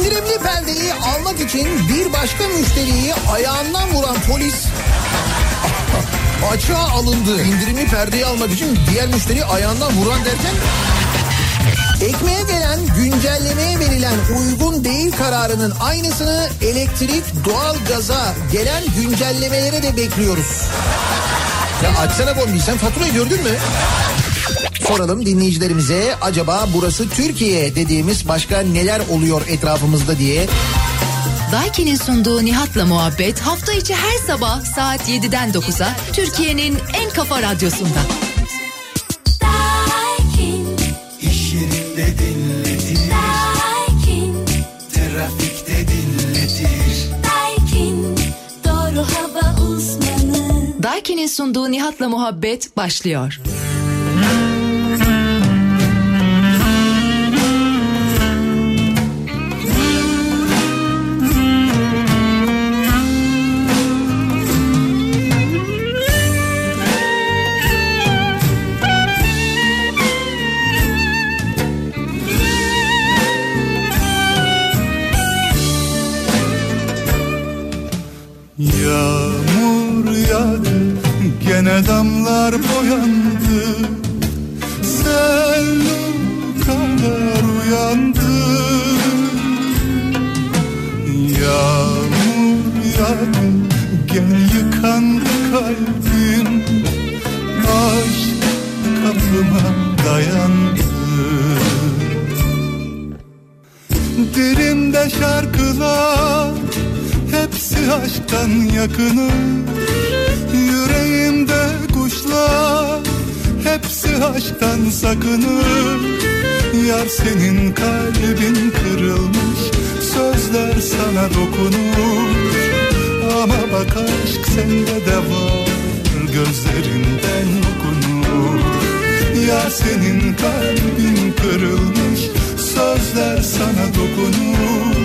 İndirimli perdeyi almak için bir başka müşteriyi ayağından vuran polis açığa alındı. İndirimli perdeyi almak için diğer müşteriyi ayağından vuran derken Ekmeğe gelen güncellemeye verilen uygun değil kararının aynısını elektrik, doğal gaza gelen güncellemelere de bekliyoruz. Ya açsana bombi sen faturayı gördün mü? Soralım dinleyicilerimize acaba burası Türkiye dediğimiz başka neler oluyor etrafımızda diye. Daiki'nin sunduğu Nihat'la muhabbet hafta içi her sabah saat 7'den 9'a Türkiye'nin en kafa radyosunda. İş yerinde dinletir. Trafikte dinletir. Doğru hava uzmanı. Daiki'nin sunduğu Nihat'la muhabbet başlıyor. Damlar boyandı. Sen kadar uyandı Yağmur yağdı gene yıkandı kalbim Aşk kapıma dayandı. Dilimde şarkılar Hepsi aşktan yakını Hepsi aşktan sakınır. Yar senin kalbin kırılmış Sözler sana dokunur. Ama bak aşk sende de var Gözlerinden okunur. Ya senin kalbin kırılmış Sözler sana dokunur.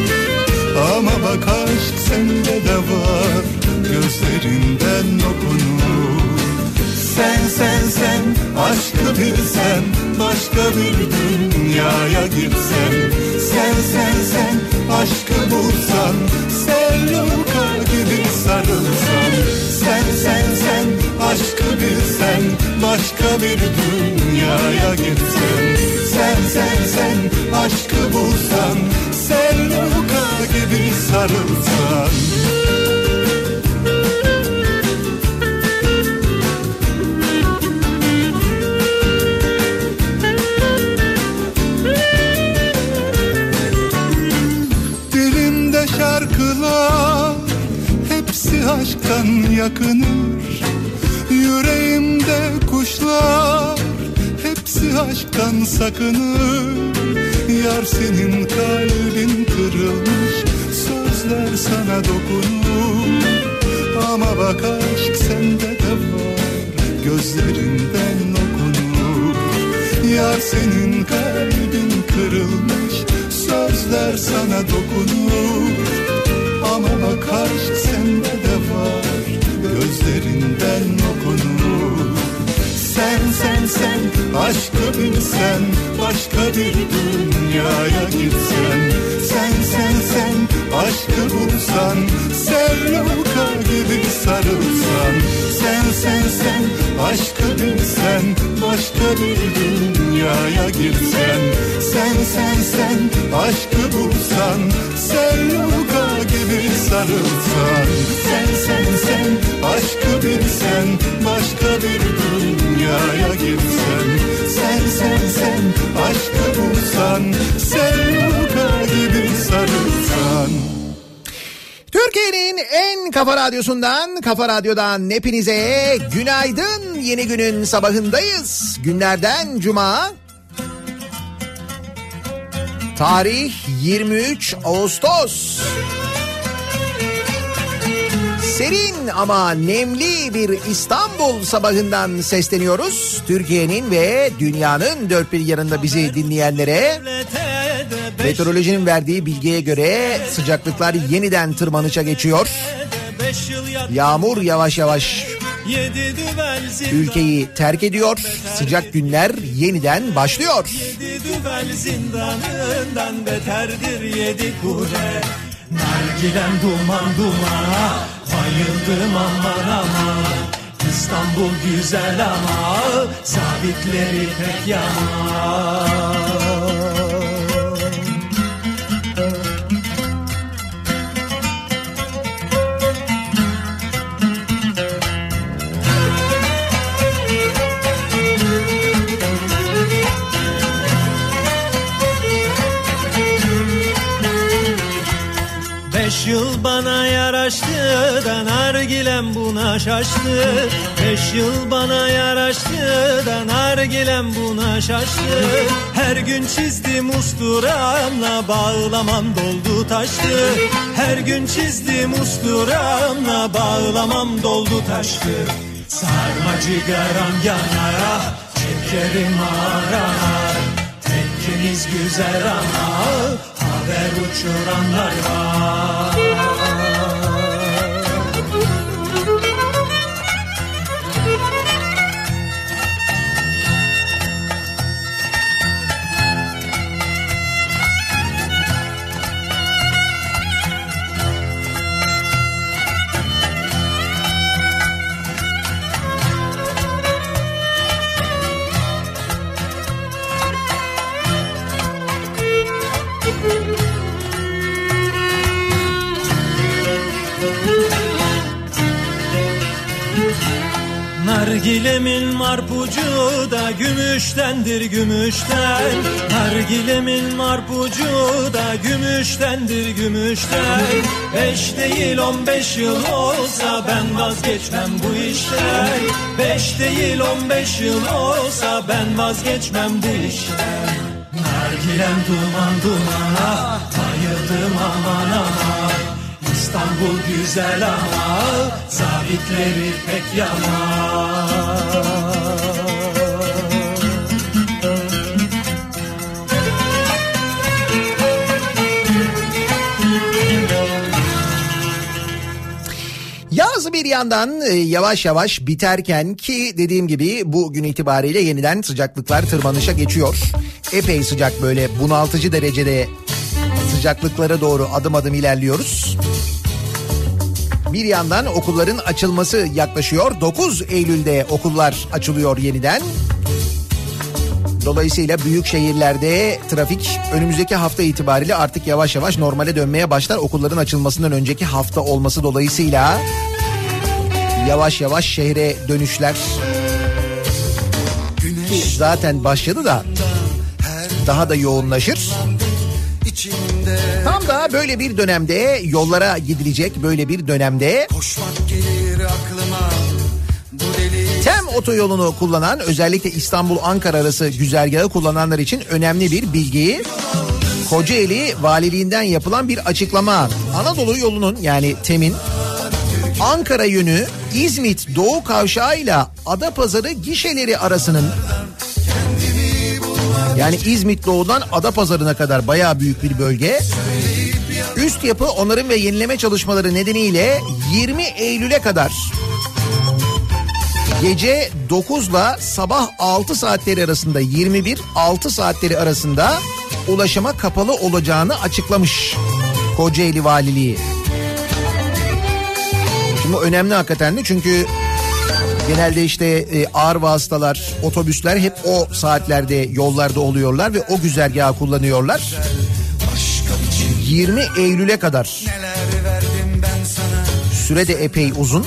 Ama bak aşk sende de var Gözlerinden okunur Sen sen sen. Aşkı bilsen Başka bir dünyaya gitsen Sen sen sen. Aşkı bulsan Sevluka gibi sarılsan Sen sen sen. Aşkı bilsen Başka bir dünyaya gitsen Sen sen sen. Aşkı bulsan Sevluka gibi sarılsan yakınır. Yüreğimde kuşlar hepsi aşktan sakınır. Yar senin kalbin kırılmış sözler sana dokunur. Ama bak aşk sende de var gözlerinden okunur. Yar senin kalbin kırılmış sözler sana dokunur. Ama bak aşk sende gözlerinden okunur. Sen sen sen aşkı bilsen başka bir dünyaya gitsen. Sen sen sen aşkı bulsan Sevluka gibi sarılsan. Sen sen sen aşkı bilsen başka bir dünyaya girsen Sen sen sen aşkı bulsan Sevluka gibi sarılsan Sen sen sen aşkı bilsen başka bir dünyaya girsen Sen sen sen aşkı bulsan Sevluka gibi sarılsan Türkiye'nin en kafa radyosundan, kafa radyodan hepinize günaydın. Yeni günün sabahındayız. Günlerden cuma. Tarih 23 Ağustos. Serin ama nemli bir İstanbul sabahından sesleniyoruz. Türkiye'nin ve dünyanın dört bir yanında bizi dinleyenlere meteorolojinin verdiği bilgiye göre sıcaklıklar yeniden tırmanışa geçiyor. Yağmur yavaş yavaş Ülkeyi terk ediyor. Sıcak günler yeniden başlıyor. Yedi düvel zindanından beterdir yedi kule. Nargilem duman dumana bayıldım aman aman. İstanbul güzel ama sabitleri pek yaman. Beş yıl bana yaraştı da nargilem buna şaştı. Beş yıl bana yaraştı da nargilem buna şaştı. Her gün çizdim usturamla bağlamam doldu taştı. Her gün çizdim usturamla bağlamam doldu taştı. Sarma cigaram yanar çekerim arar Tekkeniz güzel ama haber uçuranlar var. Marpucu da gümüştendir gümüşten. Nargilemin marpucu da gümüştendir gümüşten. Beş değil on beş yıl olsa ben vazgeçmem bu işten. Beş değil on beş yıl olsa ben vazgeçmem bu işten. Nargilem duman dumana bayıldım aman aman. İstanbul güzel ama zabitleri pek yaman. Bir yandan e, yavaş yavaş biterken ki dediğim gibi bugün itibariyle yeniden sıcaklıklar tırmanışa geçiyor. Epey sıcak böyle bunaltıcı derecede sıcaklıklara doğru adım adım ilerliyoruz. Bir yandan okulların açılması yaklaşıyor. 9 Eylül'de okullar açılıyor yeniden. Dolayısıyla büyük şehirlerde trafik önümüzdeki hafta itibariyle artık yavaş yavaş normale dönmeye başlar. Okulların açılmasından önceki hafta olması dolayısıyla yavaş yavaş şehre dönüşler ki zaten başladı da daha da yoğunlaşır. Tam da böyle bir dönemde yollara gidilecek böyle bir dönemde Tem otoyolunu kullanan özellikle İstanbul-Ankara arası güzergahı kullananlar için önemli bir bilgi. Kocaeli valiliğinden yapılan bir açıklama. Anadolu yolunun yani Tem'in Ankara yönü İzmit Doğu Kavşağı ile Adapazarı gişeleri arasının yani İzmit Doğu'dan Adapazarı'na kadar bayağı büyük bir bölge. Üst yapı onarım ve yenileme çalışmaları nedeniyle 20 Eylül'e kadar gece 9 ile sabah 6 saatleri arasında 21 6 saatleri arasında ulaşıma kapalı olacağını açıklamış Kocaeli Valiliği. Şimdi önemli hakikaten de çünkü genelde işte e, ağır vasıtalar, otobüsler hep o saatlerde yollarda oluyorlar ve o güzergahı kullanıyorlar. 20 Eylül'e kadar. Süre de epey uzun.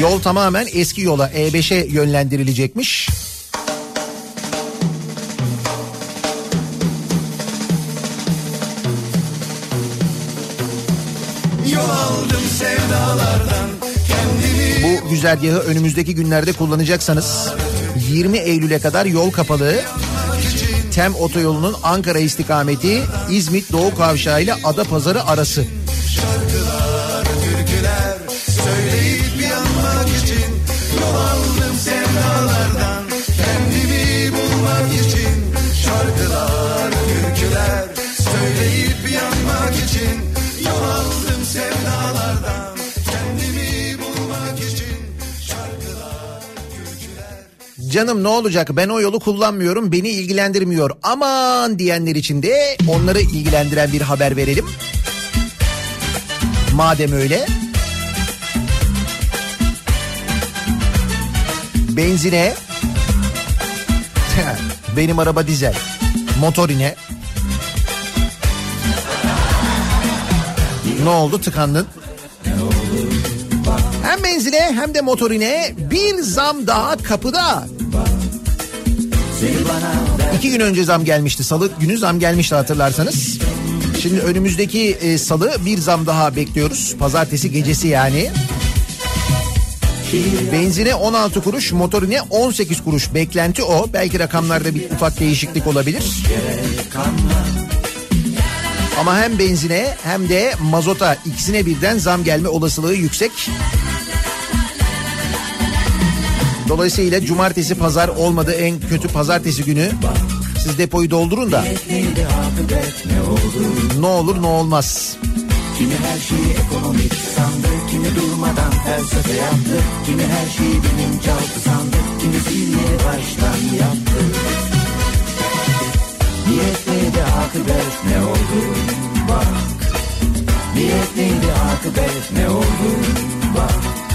Yol tamamen eski yola E5'e yönlendirilecekmiş. Yol aldım sevdalardan Bu güzergahı önümüzdeki günlerde kullanacaksanız 20 Eylül'e kadar yol kapalı. Tem otoyolunun Ankara istikameti İzmit Doğu Kavşağı ile Adapazarı arası. Canım ne olacak ben o yolu kullanmıyorum beni ilgilendirmiyor aman diyenler için de onları ilgilendiren bir haber verelim. Madem öyle. Benzine benim araba dizel motorine ne oldu tıkandın? Hem benzine hem de motorine bir zam daha kapıda. İki gün önce zam gelmişti. Salı günü zam gelmişti hatırlarsanız. Şimdi önümüzdeki e, salı bir zam daha bekliyoruz. Pazartesi gecesi yani. Benzine 16 kuruş, motorine 18 kuruş. Beklenti o. Belki rakamlarda bir ufak değişiklik olabilir. Ama hem benzine hem de mazota ikisine birden zam gelme olasılığı yüksek. Dolayısıyla cumartesi pazar olmadı en kötü pazartesi günü. Siz depoyu doldurun da. Ne olur ne olmaz. Kimi her şeyi ekonomik sandı Kimi durmadan felsefe yaptı Kimi her şeyi bilinçaltı sandı Kimisi yeni baştan yaptı Niyet akıbet ne oldu bak Niyet akıbet ne oldu bak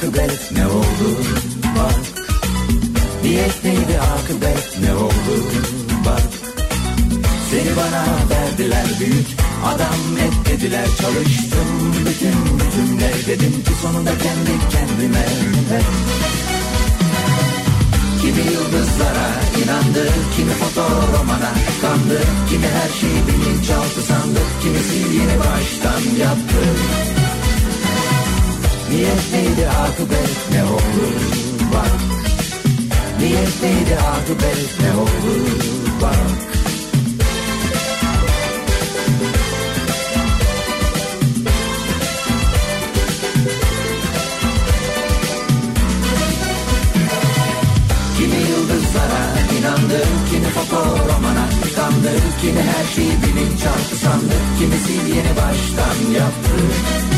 akıbet ne oldu? Bak. Niyet akıbet ne oldu? Bak. Seni bana verdiler büyük adam et dediler çalıştım Bütün gücümle dedim ki sonunda kendi kendime evet. Kimi yıldızlara inandı, kimi fotoromana kandı Kimi her şeyi bilinçaltı sandı, kimisi yeni baştan yaptı Niyet neydi akıbet ne oldu bak. Niyet neydi akıbet ne oldu bak. Kimi yıldızlara inandı, kimi fotoromana kandı Kimi her şeyi bilinçaltı sandı, kimisi yeni baştan yaptı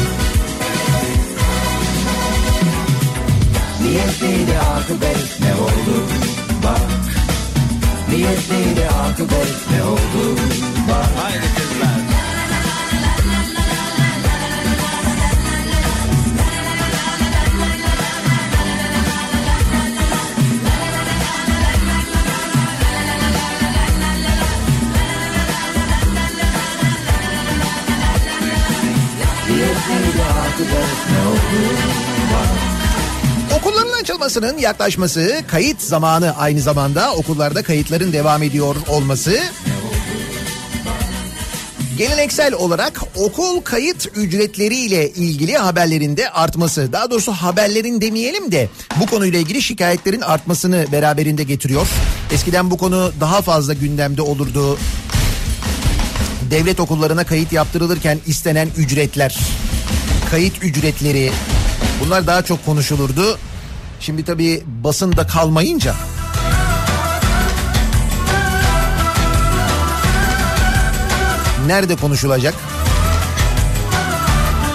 Niyet neydi akıbet ne oldu? Bak. Niyet neydi akıbet ne oldu? Bak. Haydi kızlar. Niyet neydi akıbet ne oldu? Bak Okulların açılmasının yaklaşması, kayıt zamanı aynı zamanda okullarda kayıtların devam ediyor olması. Geleneksel olarak okul kayıt ücretleriyle ilgili haberlerinde artması, daha doğrusu haberlerin demeyelim de bu konuyla ilgili şikayetlerin artmasını beraberinde getiriyor. Eskiden bu konu daha fazla gündemde olurdu. Devlet okullarına kayıt yaptırılırken istenen ücretler, kayıt ücretleri bunlar daha çok konuşulurdu. Şimdi tabii basında kalmayınca nerede konuşulacak?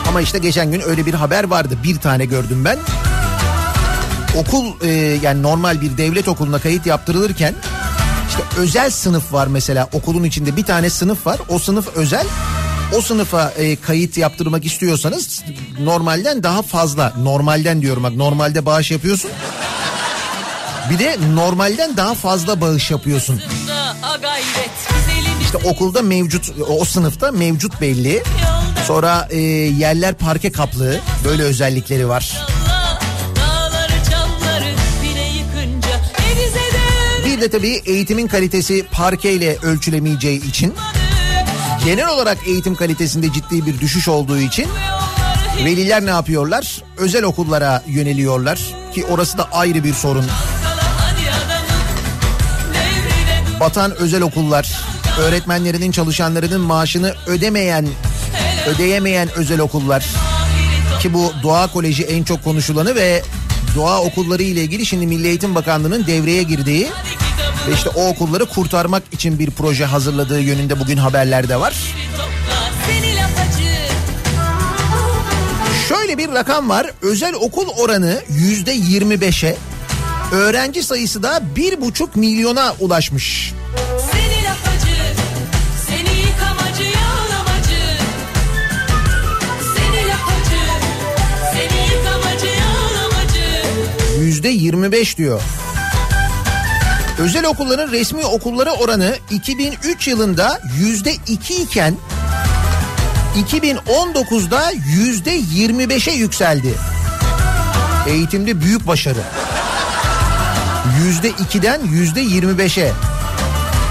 Ama işte geçen gün öyle bir haber vardı. Bir tane gördüm ben. Okul e, yani normal bir devlet okuluna kayıt yaptırılırken işte özel sınıf var mesela okulun içinde bir tane sınıf var. O sınıf özel. O sınıfa e, kayıt yaptırmak istiyorsanız normalden daha fazla normalden diyorum bak normalde bağış yapıyorsun. Bir de normalden daha fazla bağış yapıyorsun. İşte okulda mevcut o sınıfta mevcut belli. Sonra e, yerler parke kaplı böyle özellikleri var. Bir de tabii eğitimin kalitesi parkeyle ölçülemeyeceği için genel olarak eğitim kalitesinde ciddi bir düşüş olduğu için veliler ne yapıyorlar? Özel okullara yöneliyorlar ki orası da ayrı bir sorun. Batan özel okullar, öğretmenlerinin çalışanlarının maaşını ödemeyen, ödeyemeyen özel okullar. Ki bu doğa koleji en çok konuşulanı ve doğa okulları ile ilgili şimdi Milli Eğitim Bakanlığı'nın devreye girdiği ve işte o okulları kurtarmak için bir proje hazırladığı yönünde bugün haberlerde var. Şöyle bir rakam var. Özel okul oranı yüzde 25'e, öğrenci sayısı da bir buçuk milyona ulaşmış. Yüzde 25 diyor. Özel okulların resmi okullara oranı 2003 yılında yüzde 2 iken 2019'da yüzde 25'e yükseldi. Eğitimde büyük başarı. Yüzde 2'den yüzde 25'e.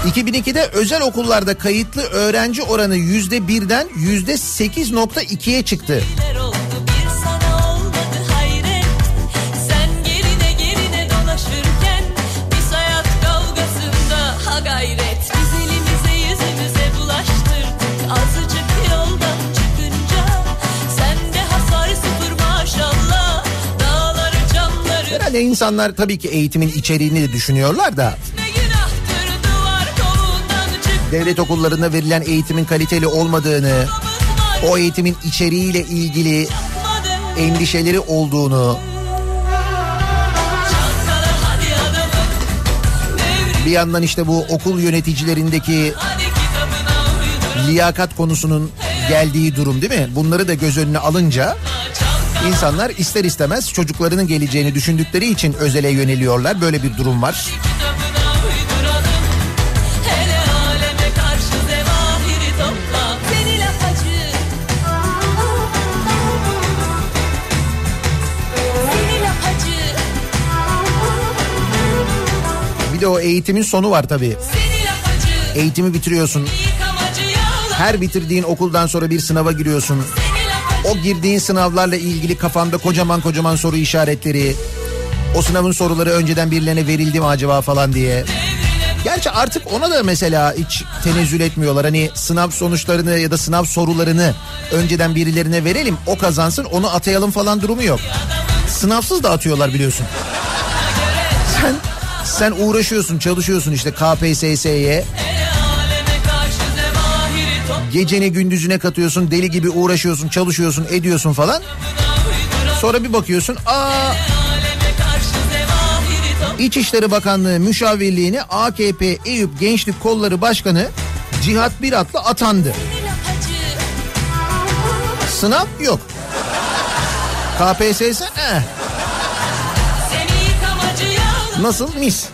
2002'de özel okullarda kayıtlı öğrenci oranı yüzde 1'den yüzde 8.2'ye çıktı. Herhalde insanlar tabii ki eğitimin içeriğini de düşünüyorlar da devlet okullarında verilen eğitimin kaliteli olmadığını, o eğitimin içeriğiyle ilgili endişeleri olduğunu, bir yandan işte bu okul yöneticilerindeki liyakat konusunun geldiği durum değil mi? Bunları da göz önüne alınca insanlar ister istemez çocuklarının geleceğini düşündükleri için özele yöneliyorlar. Böyle bir durum var. Bir de o eğitimin sonu var tabii. Eğitimi bitiriyorsun. Her bitirdiğin okuldan sonra bir sınava giriyorsun. O girdiğin sınavlarla ilgili kafanda kocaman kocaman soru işaretleri. O sınavın soruları önceden birilerine verildi mi acaba falan diye. Gerçi artık ona da mesela hiç tenezzül etmiyorlar. Hani sınav sonuçlarını ya da sınav sorularını önceden birilerine verelim o kazansın onu atayalım falan durumu yok. Sınavsız da atıyorlar biliyorsun. Sen sen uğraşıyorsun çalışıyorsun işte KPSS'ye geceni gündüzüne katıyorsun deli gibi uğraşıyorsun çalışıyorsun ediyorsun falan. Sonra bir bakıyorsun aa. İçişleri Bakanlığı müşavirliğine AKP Eyüp Gençlik Kolları Başkanı Cihat Biratlı atandı. Sınav yok. KPSS eh. Nasıl mis.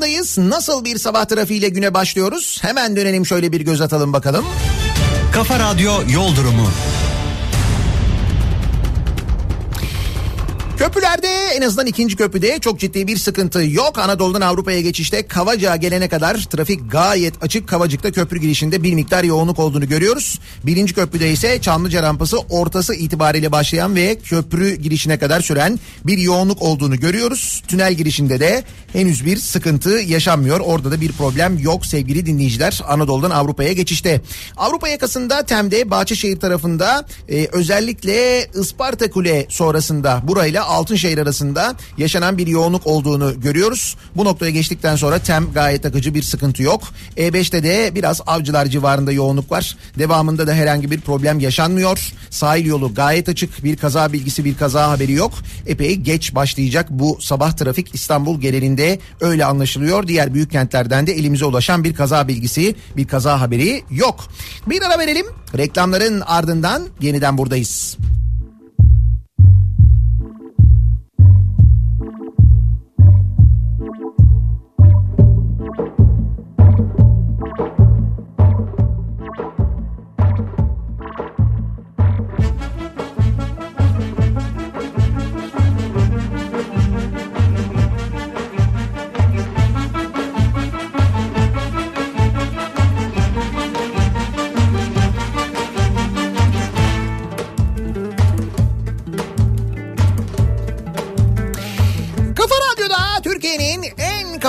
Sabahındayız. Nasıl bir sabah trafiğiyle güne başlıyoruz? Hemen dönelim şöyle bir göz atalım bakalım. Kafa Radyo Yol Durumu. Köprülerde en azından ikinci köprüde çok ciddi bir sıkıntı yok. Anadolu'dan Avrupa'ya geçişte Kavacık'a gelene kadar trafik gayet açık. Kavacık'ta köprü girişinde bir miktar yoğunluk olduğunu görüyoruz. Birinci köprüde ise Çamlıca rampası ortası itibariyle başlayan ve köprü girişine kadar süren bir yoğunluk olduğunu görüyoruz. Tünel girişinde de henüz bir sıkıntı yaşanmıyor. Orada da bir problem yok sevgili dinleyiciler. Anadolu'dan Avrupa'ya geçişte. Avrupa yakasında Tem'de Bahçeşehir tarafında e, özellikle Isparta Kule sonrasında burayla Altınşehir arasında yaşanan bir yoğunluk olduğunu görüyoruz. Bu noktaya geçtikten sonra Tem gayet akıcı bir sıkıntı yok. E5'te de biraz avcılar civarında yoğunluk var. Devamında da herhangi bir problem yaşanmıyor. Sahil yolu gayet açık. Bir kaza bilgisi bir kaza haberi yok. Epey geç başlayacak bu sabah trafik İstanbul genelinde öyle anlaşılıyor. Diğer büyük kentlerden de elimize ulaşan bir kaza bilgisi bir kaza haberi yok. Bir ara verelim. Reklamların ardından yeniden buradayız.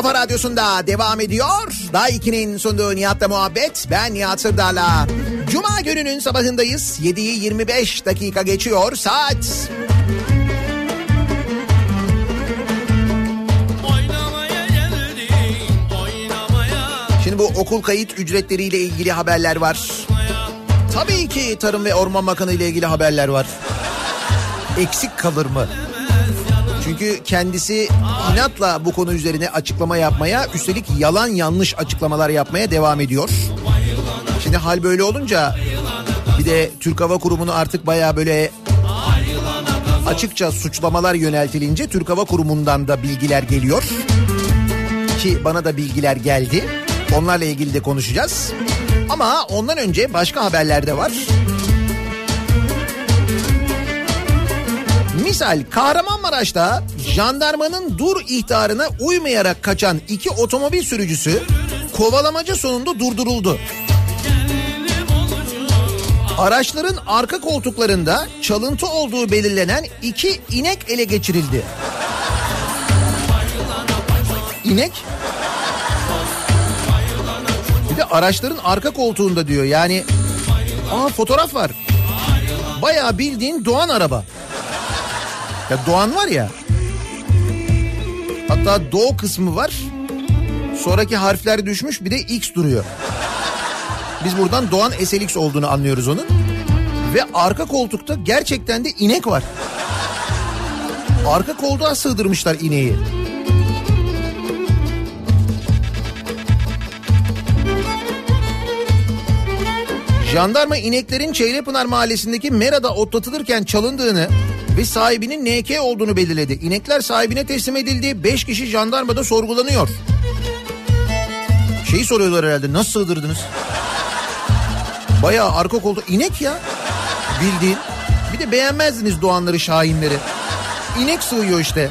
Kafa radyosunda devam ediyor. Daha 2'nin sunduğu Nihat'la muhabbet. Ben Nihat Sırdar'la. Cuma gününün sabahındayız. 7'yi 25 dakika geçiyor saat. Şimdi bu okul kayıt ücretleriyle ilgili haberler var. Tabii ki Tarım ve Orman Bakanı ile ilgili haberler var. Eksik kalır mı? Çünkü kendisi inatla bu konu üzerine açıklama yapmaya, üstelik yalan yanlış açıklamalar yapmaya devam ediyor. Şimdi hal böyle olunca bir de Türk Hava Kurumu'nu artık baya böyle açıkça suçlamalar yöneltilince Türk Hava Kurumu'ndan da bilgiler geliyor. Ki bana da bilgiler geldi. Onlarla ilgili de konuşacağız. Ama ondan önce başka haberler de var. Misal Kahramanmaraş'ta jandarmanın dur ihtarına uymayarak kaçan iki otomobil sürücüsü kovalamaca sonunda durduruldu. Araçların arka koltuklarında çalıntı olduğu belirlenen iki inek ele geçirildi. İnek? Bir de araçların arka koltuğunda diyor yani. Aa fotoğraf var. Bayağı bildiğin Doğan araba. Ya Doğan var ya. Hatta Doğu kısmı var. Sonraki harfler düşmüş bir de X duruyor. Biz buradan Doğan SLX olduğunu anlıyoruz onun. Ve arka koltukta gerçekten de inek var. Arka koltuğa sığdırmışlar ineği. Jandarma ineklerin Çeylepınar mahallesindeki Mera'da otlatılırken çalındığını ve sahibinin NK olduğunu belirledi. İnekler sahibine teslim edildi. 5 kişi jandarmada sorgulanıyor. Şeyi soruyorlar herhalde nasıl sığdırdınız? Bayağı arka koltuğu inek ya bildiğin. Bir de beğenmezdiniz Doğanları Şahinleri. İnek sığıyor işte.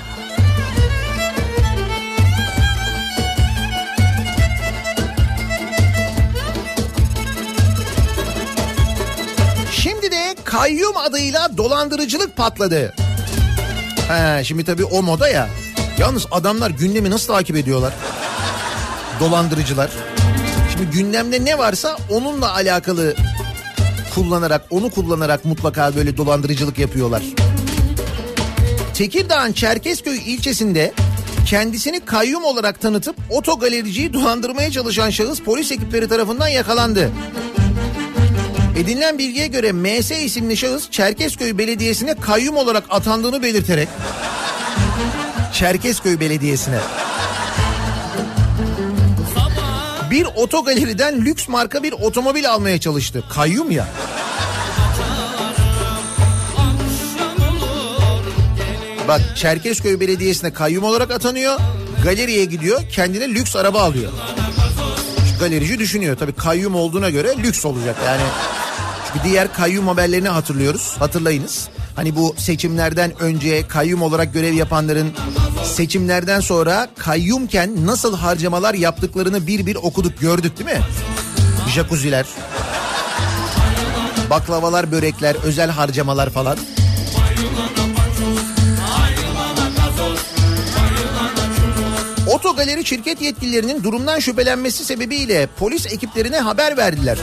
Kayyum adıyla dolandırıcılık patladı. He, şimdi tabii o moda ya. Yalnız adamlar gündemi nasıl takip ediyorlar? Dolandırıcılar. Şimdi gündemde ne varsa onunla alakalı kullanarak, onu kullanarak mutlaka böyle dolandırıcılık yapıyorlar. Tekirdağ'ın Çerkezköy ilçesinde kendisini kayyum olarak tanıtıp otogalericiyi dolandırmaya çalışan şahıs polis ekipleri tarafından yakalandı. Edinilen bilgiye göre MS isimli şahıs Çerkezköy Belediyesi'ne kayyum olarak atandığını belirterek Çerkezköy Belediyesi'ne bir otogaleriden lüks marka bir otomobil almaya çalıştı. Kayyum ya. Bak Çerkezköy Belediyesi'ne kayyum olarak atanıyor. Galeriye gidiyor kendine lüks araba alıyor. Şu galerici düşünüyor tabii kayyum olduğuna göre lüks olacak yani. Çünkü diğer kayyum haberlerini hatırlıyoruz. Hatırlayınız. Hani bu seçimlerden önce kayyum olarak görev yapanların seçimlerden sonra kayyumken nasıl harcamalar yaptıklarını bir bir okuduk gördük değil mi? Jacuzziler, baklavalar, börekler, özel harcamalar falan. Otogaleri şirket yetkililerinin durumdan şüphelenmesi sebebiyle polis ekiplerine haber verdiler.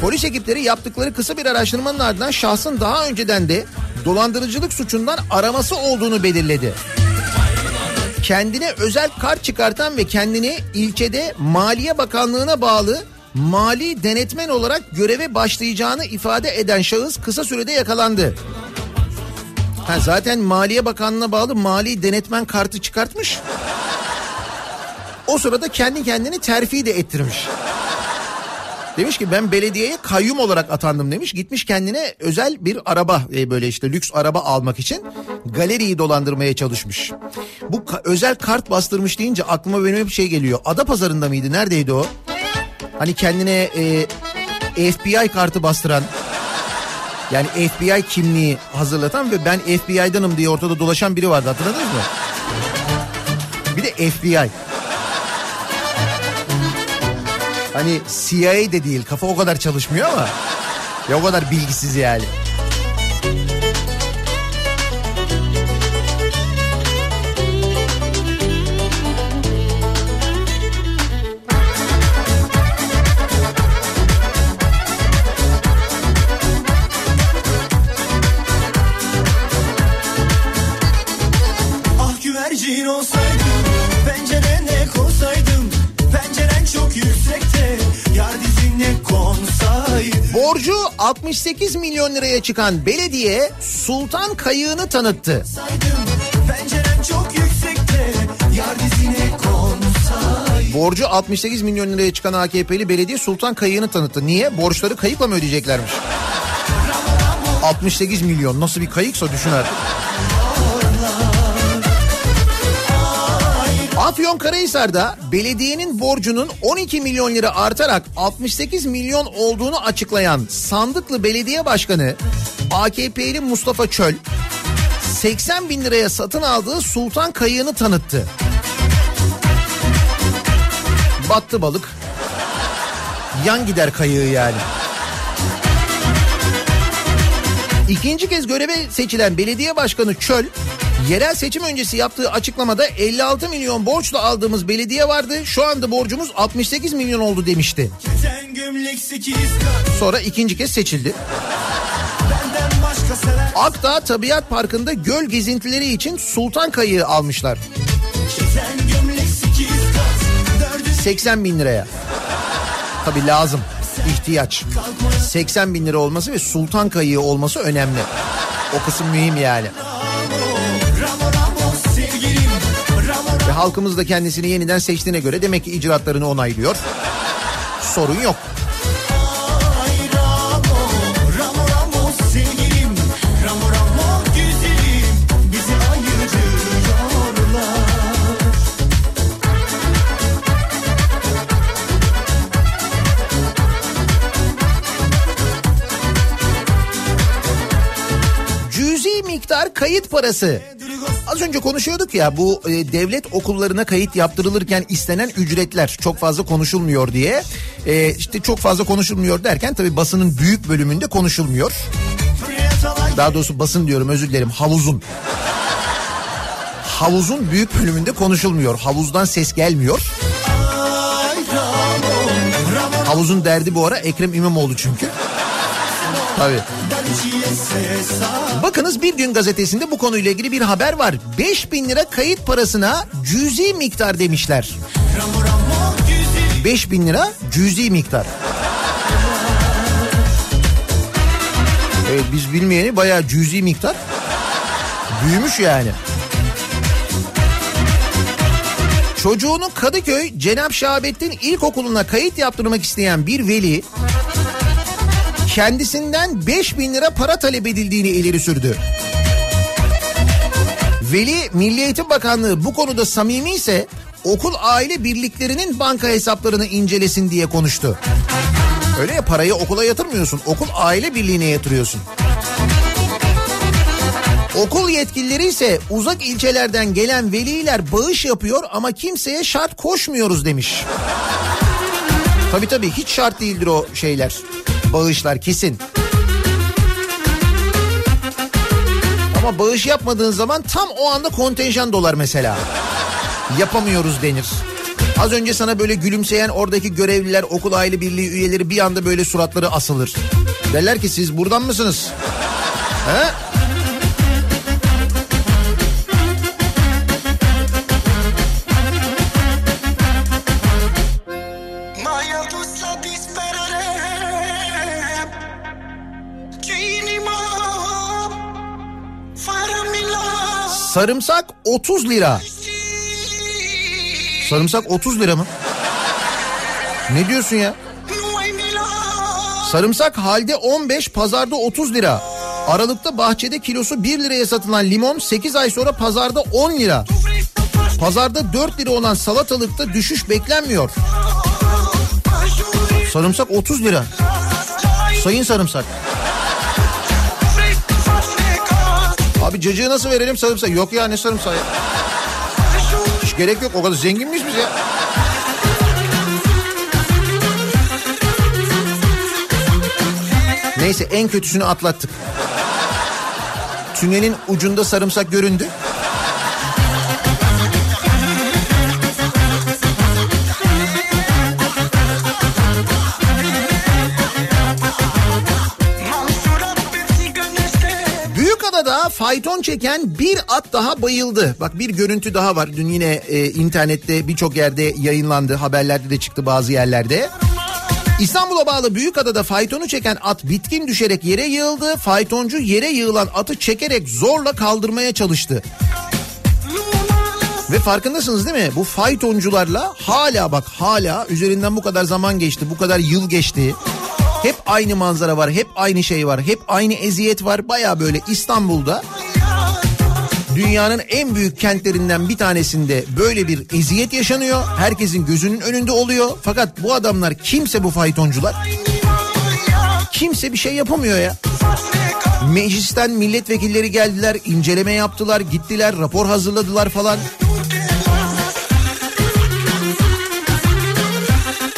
Polis ekipleri yaptıkları kısa bir araştırmanın ardından şahsın daha önceden de dolandırıcılık suçundan araması olduğunu belirledi. Kendine özel kart çıkartan ve kendini ilçede Maliye Bakanlığı'na bağlı mali denetmen olarak göreve başlayacağını ifade eden şahıs kısa sürede yakalandı. Ha, zaten Maliye Bakanlığı'na bağlı mali denetmen kartı çıkartmış. O sırada kendi kendini terfi de ettirmiş. Demiş ki ben belediyeye kayyum olarak atandım demiş. Gitmiş kendine özel bir araba e, böyle işte lüks araba almak için galeriyi dolandırmaya çalışmış. Bu ka- özel kart bastırmış deyince aklıma benim bir şey geliyor. Ada pazarında mıydı? Neredeydi o? Hani kendine e, FBI kartı bastıran yani FBI kimliği hazırlatan ve ben FBI'danım diye ortada dolaşan biri vardı hatırladınız mı? Bir de FBI. Hani CIA de değil kafa o kadar çalışmıyor ama ya o kadar bilgisiz yani. 68 milyon liraya çıkan belediye Sultan Kayığı'nı tanıttı. Borcu 68 milyon liraya çıkan AKP'li belediye Sultan Kayığı'nı tanıttı. Niye? Borçları kayıkla mı ödeyeceklermiş? 68 milyon nasıl bir kayıksa düşün artık. Afyonkarahisar'da belediyenin borcunun 12 milyon lira artarak 68 milyon olduğunu açıklayan Sandıklı Belediye Başkanı AKP'li Mustafa Çöl 80 bin liraya satın aldığı Sultan Kayığı'nı tanıttı. Battı balık. Yan gider kayığı yani. İkinci kez göreve seçilen belediye başkanı Çöl, yerel seçim öncesi yaptığı açıklamada 56 milyon borçla aldığımız belediye vardı. Şu anda borcumuz 68 milyon oldu demişti. Sonra ikinci kez seçildi. Akdağ Tabiat Parkı'nda göl gezintileri için Sultan Kayığı almışlar. Sen gömlek sekiz kat Dördü 80 bin liraya. Tabii lazım. ihtiyaç. 80 bin lira olması ve Sultan Kayığı olması önemli. O kısım mühim yani. Halkımız da kendisini yeniden seçtiğine göre demek ki icraatlarını onaylıyor. Sorun yok. Miktar kayıt parası. Az önce konuşuyorduk ya bu e, devlet okullarına kayıt yaptırılırken istenen ücretler çok fazla konuşulmuyor diye. E, işte çok fazla konuşulmuyor derken tabii basının büyük bölümünde konuşulmuyor. Daha doğrusu basın diyorum özür dilerim havuzun. Havuzun büyük bölümünde konuşulmuyor. Havuzdan ses gelmiyor. Havuzun derdi bu ara Ekrem İmamoğlu çünkü. Tabii. Bakınız bir gün gazetesinde bu konuyla ilgili bir haber var. 5000 lira kayıt parasına cüzi miktar demişler. 5000 lira cüzi miktar. Evet biz bilmeyeni bayağı cüzi miktar. Büyümüş yani. Çocuğunu Kadıköy Cenap Şahabettin İlkokulu'na kayıt yaptırmak isteyen bir veli kendisinden 5 bin lira para talep edildiğini ileri sürdü. Veli Milli Eğitim Bakanlığı bu konuda samimi ise okul aile birliklerinin banka hesaplarını incelesin diye konuştu. Öyle ya parayı okula yatırmıyorsun okul aile birliğine yatırıyorsun. Okul yetkilileri ise uzak ilçelerden gelen veliler bağış yapıyor ama kimseye şart koşmuyoruz demiş. Tabii tabii hiç şart değildir o şeyler. Bağışlar kesin. Ama bağış yapmadığın zaman tam o anda kontenjan dolar mesela. Yapamıyoruz denir. Az önce sana böyle gülümseyen oradaki görevliler, okul aile birliği üyeleri bir anda böyle suratları asılır. Derler ki siz buradan mısınız? He? Sarımsak 30 lira. Sarımsak 30 lira mı? Ne diyorsun ya? Sarımsak halde 15, pazarda 30 lira. Aralıkta bahçede kilosu 1 liraya satılan limon 8 ay sonra pazarda 10 lira. Pazarda 4 lira olan salatalıkta düşüş beklenmiyor. Sarımsak 30 lira. Sayın sarımsak. Abi cacığı nasıl verelim sarımsak? Yok ya ne sarımsak ya? Hiç gerek yok o kadar zengin miyiz biz ya? Neyse en kötüsünü atlattık. Tünelin ucunda sarımsak göründü. Fayton çeken bir at daha bayıldı. Bak bir görüntü daha var. Dün yine e, internette birçok yerde yayınlandı. Haberlerde de çıktı bazı yerlerde. İstanbul'a bağlı Büyükada'da faytonu çeken at bitkin düşerek yere yığıldı. Faytoncu yere yığılan atı çekerek zorla kaldırmaya çalıştı. Ve farkındasınız değil mi? Bu faytoncularla hala bak hala üzerinden bu kadar zaman geçti, bu kadar yıl geçti. Hep aynı manzara var, hep aynı şey var, hep aynı eziyet var. Baya böyle İstanbul'da dünyanın en büyük kentlerinden bir tanesinde böyle bir eziyet yaşanıyor. Herkesin gözünün önünde oluyor. Fakat bu adamlar kimse bu faytoncular kimse bir şey yapamıyor ya. Meclisten milletvekilleri geldiler, inceleme yaptılar, gittiler, rapor hazırladılar falan.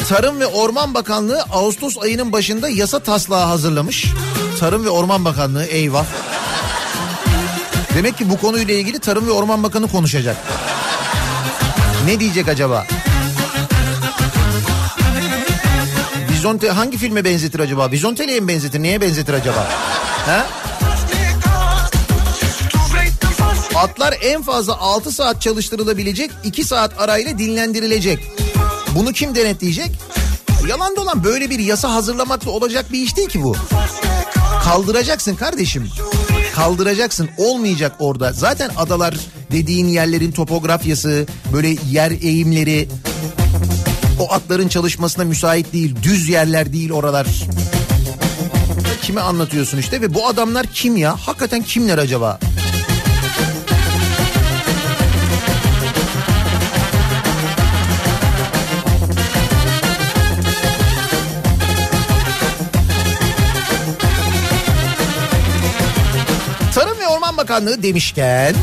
Tarım ve Orman Bakanlığı Ağustos ayının başında yasa taslağı hazırlamış. Tarım ve Orman Bakanlığı eyvah. Demek ki bu konuyla ilgili Tarım ve Orman Bakanı konuşacak. Ne diyecek acaba? Vizonte hangi filme benzetir acaba? Vizontele'ye mi benzetir? Neye benzetir acaba? Ha? Atlar en fazla 6 saat çalıştırılabilecek 2 saat arayla dinlendirilecek. Bunu kim denetleyecek? Yalan dolan böyle bir yasa hazırlamakla olacak bir iş değil ki bu. Kaldıracaksın kardeşim. Kaldıracaksın olmayacak orada. Zaten adalar dediğin yerlerin topografyası, böyle yer eğimleri o atların çalışmasına müsait değil. Düz yerler değil oralar. Kime anlatıyorsun işte ve bu adamlar kim ya? Hakikaten kimler acaba? Bakanlığı demişken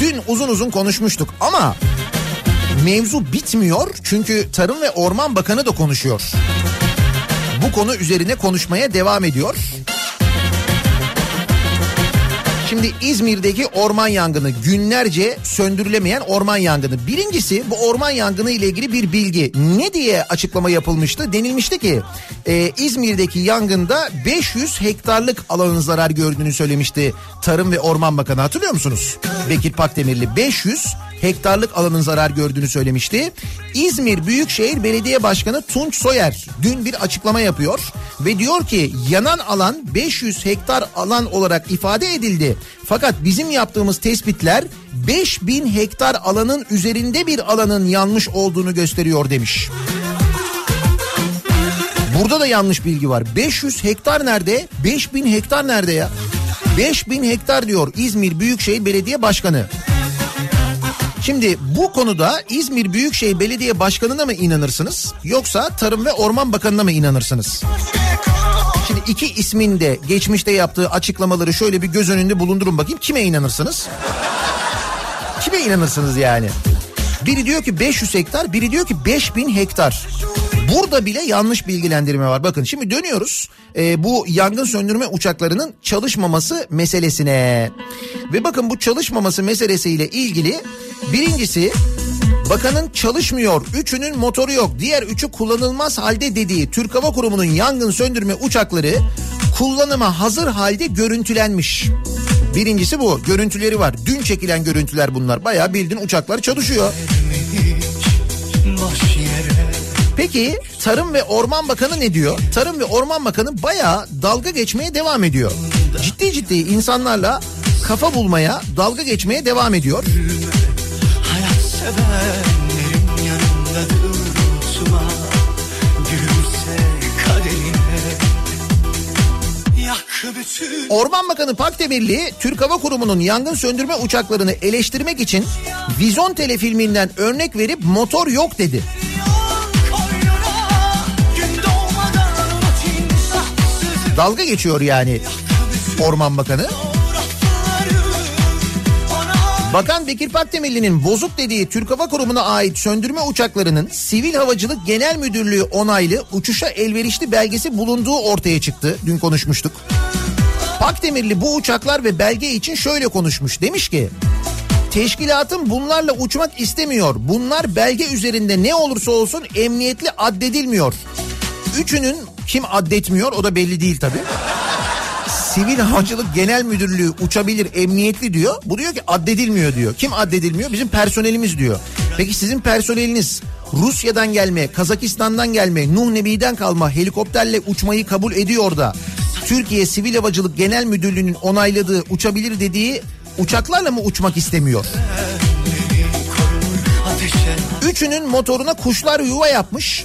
dün uzun uzun konuşmuştuk ama mevzu bitmiyor çünkü Tarım ve Orman Bakanı da konuşuyor. Bu konu üzerine konuşmaya devam ediyor. Şimdi İzmir'deki orman yangını günlerce söndürülemeyen orman yangını. Birincisi bu orman yangını ile ilgili bir bilgi. Ne diye açıklama yapılmıştı? Denilmişti ki e, İzmir'deki yangında 500 hektarlık alanın zarar gördüğünü söylemişti Tarım ve Orman Bakanı. Hatırlıyor musunuz? Bekir Pakdemirli 500 hektarlık alanın zarar gördüğünü söylemişti. İzmir Büyükşehir Belediye Başkanı Tunç Soyer dün bir açıklama yapıyor ve diyor ki yanan alan 500 hektar alan olarak ifade edildi. Fakat bizim yaptığımız tespitler 5000 hektar alanın üzerinde bir alanın yanmış olduğunu gösteriyor demiş. Burada da yanlış bilgi var. 500 hektar nerede? 5000 hektar nerede ya? 5000 hektar diyor İzmir Büyükşehir Belediye Başkanı. Şimdi bu konuda İzmir Büyükşehir Belediye Başkanı'na mı inanırsınız yoksa Tarım ve Orman Bakanı'na mı inanırsınız? Şimdi iki ismin de geçmişte yaptığı açıklamaları şöyle bir göz önünde bulundurun bakayım kime inanırsınız? Kime inanırsınız yani? Biri diyor ki 500 hektar, biri diyor ki 5000 hektar. Burada bile yanlış bilgilendirme var. Bakın şimdi dönüyoruz e, bu yangın söndürme uçaklarının çalışmaması meselesine. Ve bakın bu çalışmaması meselesiyle ilgili birincisi bakanın çalışmıyor, üçünün motoru yok, diğer üçü kullanılmaz halde dediği Türk Hava Kurumu'nun yangın söndürme uçakları kullanıma hazır halde görüntülenmiş. Birincisi bu. Görüntüleri var. Dün çekilen görüntüler bunlar. Bayağı bildiğin uçaklar çalışıyor. Peki Tarım ve Orman Bakanı ne diyor? Tarım ve Orman Bakanı bayağı dalga geçmeye devam ediyor. Ciddi ciddi insanlarla kafa bulmaya, dalga geçmeye devam ediyor. Hayat yanındadır unutma Orman Bakanı Pakdemirli Türk Hava Kurumu'nun yangın söndürme uçaklarını eleştirmek için Vizontele filminden örnek verip motor yok dedi. Dalga geçiyor yani Orman Bakanı. Bakan Bekir Pakdemirli'nin bozuk dediği Türk Hava Kurumu'na ait söndürme uçaklarının Sivil Havacılık Genel Müdürlüğü onaylı uçuşa elverişli belgesi bulunduğu ortaya çıktı. Dün konuşmuştuk. Pakdemirli bu uçaklar ve belge için şöyle konuşmuş. Demiş ki teşkilatım bunlarla uçmak istemiyor. Bunlar belge üzerinde ne olursa olsun emniyetli addedilmiyor. Üçünün kim addetmiyor o da belli değil tabii. Sivil Havacılık Genel Müdürlüğü uçabilir emniyetli diyor. Bu diyor ki addedilmiyor diyor. Kim addedilmiyor? Bizim personelimiz diyor. Peki sizin personeliniz Rusya'dan gelme, Kazakistan'dan gelme, Nuh Nebi'den kalma helikopterle uçmayı kabul ediyor da Türkiye Sivil Havacılık Genel Müdürlüğü'nün onayladığı uçabilir dediği uçaklarla mı uçmak istemiyor? Üçünün motoruna kuşlar yuva yapmış.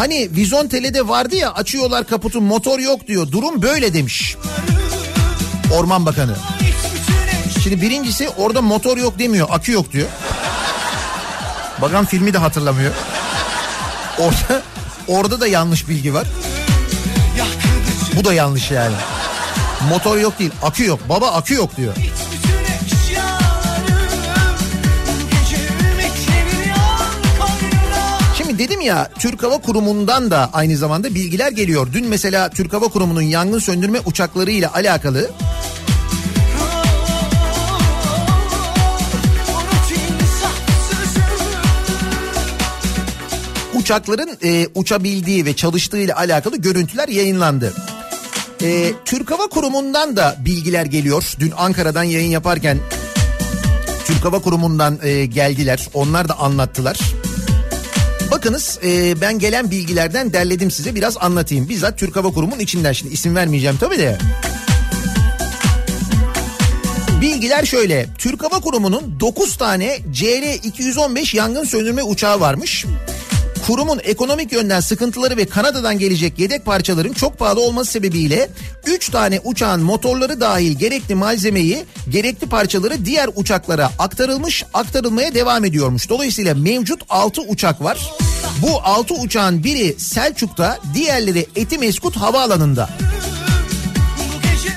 Hani Vizontele'de vardı ya açıyorlar kaputu motor yok diyor. Durum böyle demiş. Orman Bakanı. Şimdi birincisi orada motor yok demiyor akü yok diyor. Bakan filmi de hatırlamıyor. Orada, orada da yanlış bilgi var. Bu da yanlış yani. Motor yok değil akü yok. Baba akü yok diyor. Dedim ya Türk Hava Kurumu'ndan da aynı zamanda bilgiler geliyor. Dün mesela Türk Hava Kurumu'nun yangın söndürme uçakları ile alakalı uçakların e, uçabildiği ve çalıştığı ile alakalı görüntüler yayınlandı. E, Türk Hava Kurumu'ndan da bilgiler geliyor. Dün Ankara'dan yayın yaparken Türk Hava Kurumu'ndan e, geldiler. Onlar da anlattılar. Bakınız e, ben gelen bilgilerden derledim size biraz anlatayım. Bizzat Türk Hava Kurumu'nun içinden şimdi isim vermeyeceğim tabii de. Bilgiler şöyle. Türk Hava Kurumu'nun 9 tane CR-215 yangın söndürme uçağı varmış. Kurumun ekonomik yönden sıkıntıları ve Kanada'dan gelecek yedek parçaların çok pahalı olması sebebiyle 3 tane uçağın motorları dahil gerekli malzemeyi, gerekli parçaları diğer uçaklara aktarılmış, aktarılmaya devam ediyormuş. Dolayısıyla mevcut 6 uçak var. Bu 6 uçağın biri Selçuk'ta, diğerleri Etimeskut Havaalanı'nda.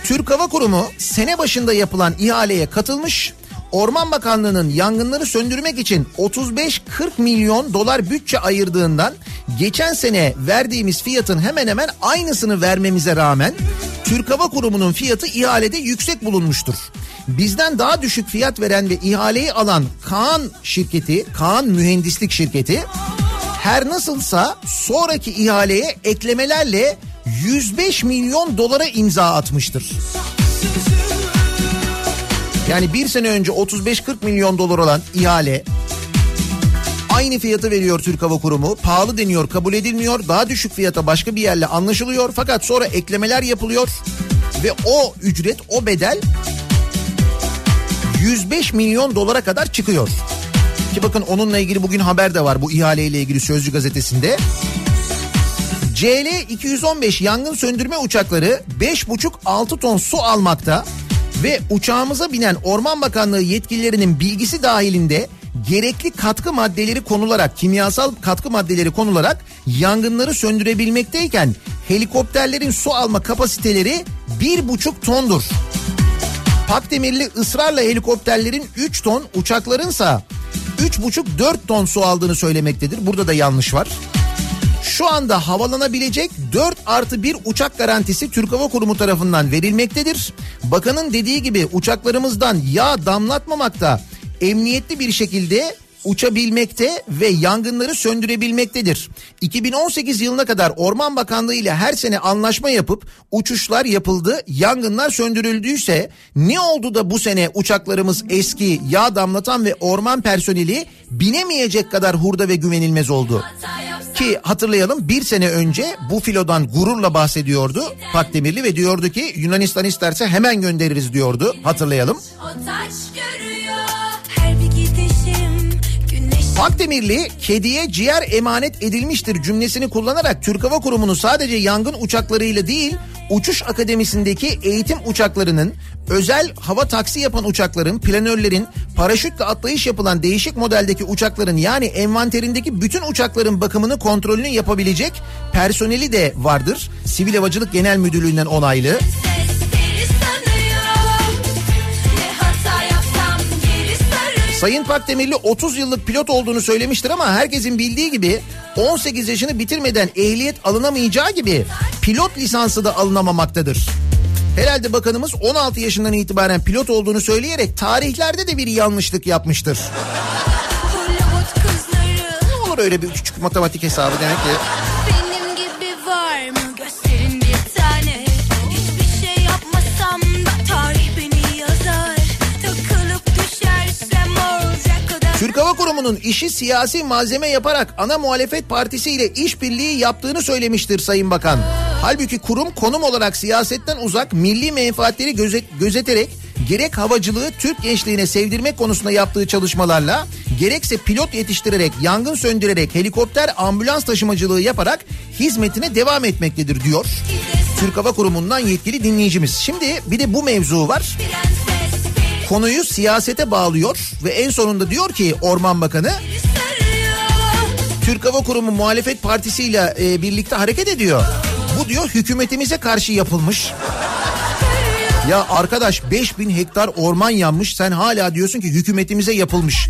Türk Hava Kurumu sene başında yapılan ihaleye katılmış. Orman Bakanlığı'nın yangınları söndürmek için 35-40 milyon dolar bütçe ayırdığından geçen sene verdiğimiz fiyatın hemen hemen aynısını vermemize rağmen Türk Hava Kurumu'nun fiyatı ihalede yüksek bulunmuştur. Bizden daha düşük fiyat veren ve ihaleyi alan Kaan şirketi, Kaan Mühendislik Şirketi her nasılsa sonraki ihaleye eklemelerle 105 milyon dolara imza atmıştır. Yani bir sene önce 35-40 milyon dolar olan ihale aynı fiyatı veriyor Türk Hava Kurumu. Pahalı deniyor kabul edilmiyor. Daha düşük fiyata başka bir yerle anlaşılıyor. Fakat sonra eklemeler yapılıyor. Ve o ücret o bedel 105 milyon dolara kadar çıkıyor. Ki bakın onunla ilgili bugün haber de var bu ihaleyle ilgili Sözcü gazetesinde. CL 215 yangın söndürme uçakları 5,5-6 ton su almakta ve uçağımıza binen Orman Bakanlığı yetkililerinin bilgisi dahilinde gerekli katkı maddeleri konularak kimyasal katkı maddeleri konularak yangınları söndürebilmekteyken helikopterlerin su alma kapasiteleri 1,5 tondur. Pakdemirli ısrarla helikopterlerin 3 ton uçaklarınsa 3,5-4 ton su aldığını söylemektedir. Burada da yanlış var. Şu anda havalanabilecek 4 artı 1 uçak garantisi Türk Hava Kurumu tarafından verilmektedir. Bakanın dediği gibi uçaklarımızdan yağ damlatmamakta emniyetli bir şekilde uçabilmekte ve yangınları söndürebilmektedir. 2018 yılına kadar Orman Bakanlığı ile her sene anlaşma yapıp uçuşlar yapıldı, yangınlar söndürüldüyse ne oldu da bu sene uçaklarımız eski, yağ damlatan ve orman personeli binemeyecek kadar hurda ve güvenilmez oldu? Ki hatırlayalım bir sene önce bu filodan gururla bahsediyordu Pakdemirli ve diyordu ki Yunanistan isterse hemen göndeririz diyordu hatırlayalım. O taş görüyor güneş Pakdemirli kediye ciğer emanet edilmiştir cümlesini kullanarak Türk Hava Kurumu'nu sadece yangın uçaklarıyla değil uçuş akademisindeki eğitim uçaklarının özel hava taksi yapan uçakların, planörlerin, paraşütle atlayış yapılan değişik modeldeki uçakların yani envanterindeki bütün uçakların bakımını kontrolünü yapabilecek personeli de vardır. Sivil Havacılık Genel Müdürlüğü'nden onaylı. sesleri Sayın Pakdemirli 30 yıllık pilot olduğunu söylemiştir ama herkesin bildiği gibi 18 yaşını bitirmeden ehliyet alınamayacağı gibi pilot lisansı da alınamamaktadır. Herhalde bakanımız 16 yaşından itibaren pilot olduğunu söyleyerek tarihlerde de bir yanlışlık yapmıştır. Kızları Olur öyle bir küçük matematik hesabı demek ki. Kurumu'nun işi siyasi malzeme yaparak ana muhalefet partisiyle işbirliği yaptığını söylemiştir Sayın Bakan. Halbuki kurum konum olarak siyasetten uzak milli menfaatleri gözet, gözeterek gerek havacılığı Türk gençliğine sevdirmek konusunda yaptığı çalışmalarla gerekse pilot yetiştirerek, yangın söndürerek, helikopter ambulans taşımacılığı yaparak hizmetine devam etmektedir diyor. Türk Hava Kurumu'ndan yetkili dinleyicimiz. Şimdi bir de bu mevzu var. Konuyu siyasete bağlıyor ve en sonunda diyor ki Orman Bakanı Türk Hava Kurumu muhalefet partisiyle e, birlikte hareket ediyor. Bu diyor hükümetimize karşı yapılmış. Ya arkadaş 5000 hektar orman yanmış sen hala diyorsun ki hükümetimize yapılmış.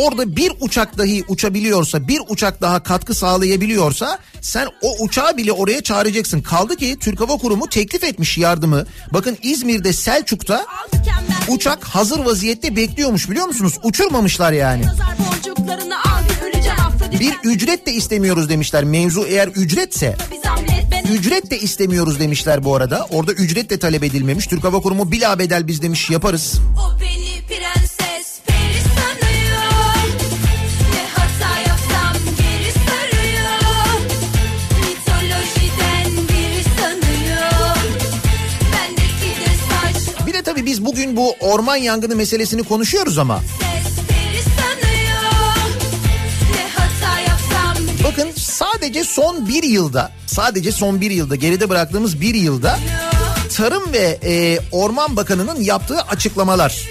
Orada bir uçak dahi uçabiliyorsa bir uçak daha katkı sağlayabiliyorsa sen o uçağı bile oraya çağıracaksın. Kaldı ki Türk Hava Kurumu teklif etmiş yardımı. Bakın İzmir'de Selçuk'ta uçak hazır vaziyette bekliyormuş biliyor musunuz? Uçurmamışlar yani. Bir ücret de istemiyoruz demişler. Mevzu eğer ücretse ücret de istemiyoruz demişler bu arada. Orada ücret de talep edilmemiş. Türk Hava Kurumu bila bedel biz demiş yaparız. O beni biz bugün bu orman yangını meselesini konuşuyoruz ama bakın sadece son bir yılda sadece son bir yılda geride bıraktığımız bir yılda Tarım ve e, Orman Bakanı'nın yaptığı açıklamalar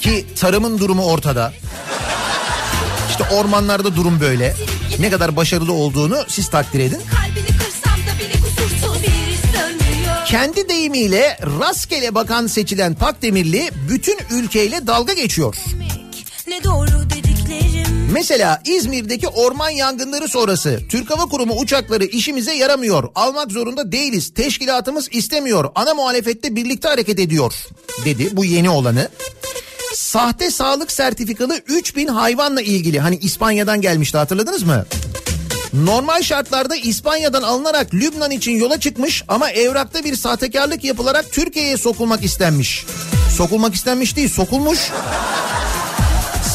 ki tarımın durumu ortada. İşte ormanlarda durum böyle. Ne kadar başarılı olduğunu siz takdir edin. Kendi deyimiyle rastgele bakan seçilen Pakdemirli bütün ülkeyle dalga geçiyor. Ne doğru dediklerim Mesela İzmir'deki orman yangınları sonrası Türk Hava Kurumu uçakları işimize yaramıyor. Almak zorunda değiliz. Teşkilatımız istemiyor. Ana muhalefette birlikte hareket ediyor dedi bu yeni olanı. Sahte sağlık sertifikalı 3000 hayvanla ilgili hani İspanya'dan gelmişti hatırladınız mı? Normal şartlarda İspanya'dan alınarak Lübnan için yola çıkmış ama evrakta bir sahtekarlık yapılarak Türkiye'ye sokulmak istenmiş. Sokulmak istenmiş değil sokulmuş.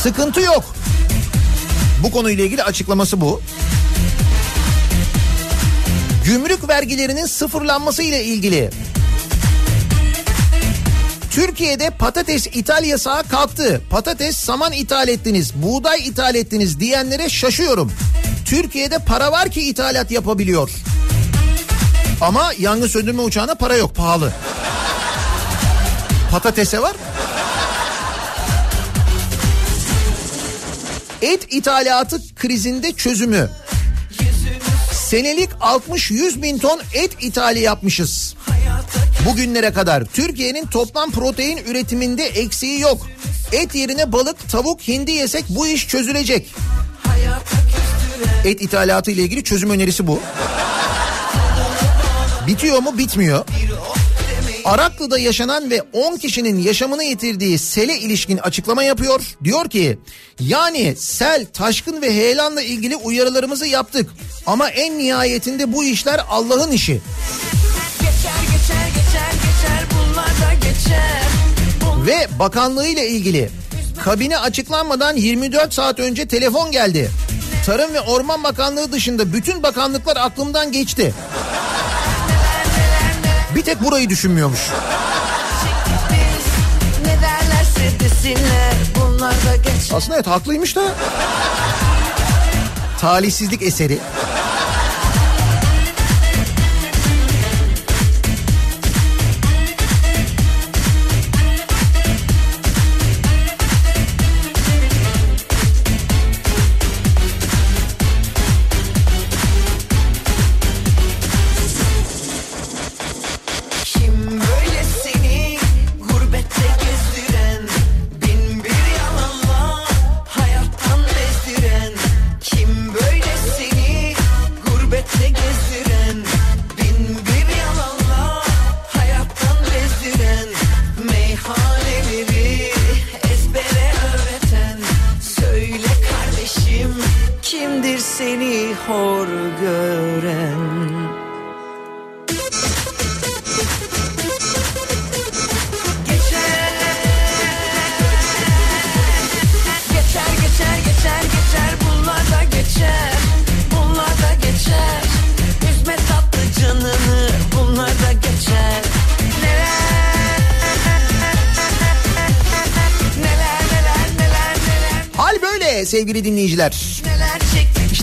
Sıkıntı yok. Bu konuyla ilgili açıklaması bu. Gümrük vergilerinin sıfırlanması ile ilgili Türkiye'de patates ithal yasağı kalktı. Patates saman ithal ettiniz, buğday ithal ettiniz diyenlere şaşıyorum. Türkiye'de para var ki ithalat yapabiliyor. Ama yangın söndürme uçağına para yok, pahalı. Patatese var. Et ithalatı krizinde çözümü. Senelik 60-100 bin ton et ithali yapmışız. Bugünlere kadar Türkiye'nin toplam protein üretiminde eksiği yok. Et yerine balık, tavuk, hindi yesek bu iş çözülecek. Et ithalatı ile ilgili çözüm önerisi bu. Bitiyor mu? Bitmiyor. Araklı'da yaşanan ve 10 kişinin yaşamını yitirdiği sele ilişkin açıklama yapıyor. Diyor ki yani sel, taşkın ve heyelanla ilgili uyarılarımızı yaptık. Ama en nihayetinde bu işler Allah'ın işi. Geçer geçer geçer geçer geçer Ve bakanlığıyla ilgili kabine açıklanmadan 24 saat önce telefon geldi. Tarım ve Orman Bakanlığı dışında bütün bakanlıklar aklımdan geçti. Bir tek burayı düşünmüyormuş. Aslında evet haklıymış da. Talihsizlik eseri.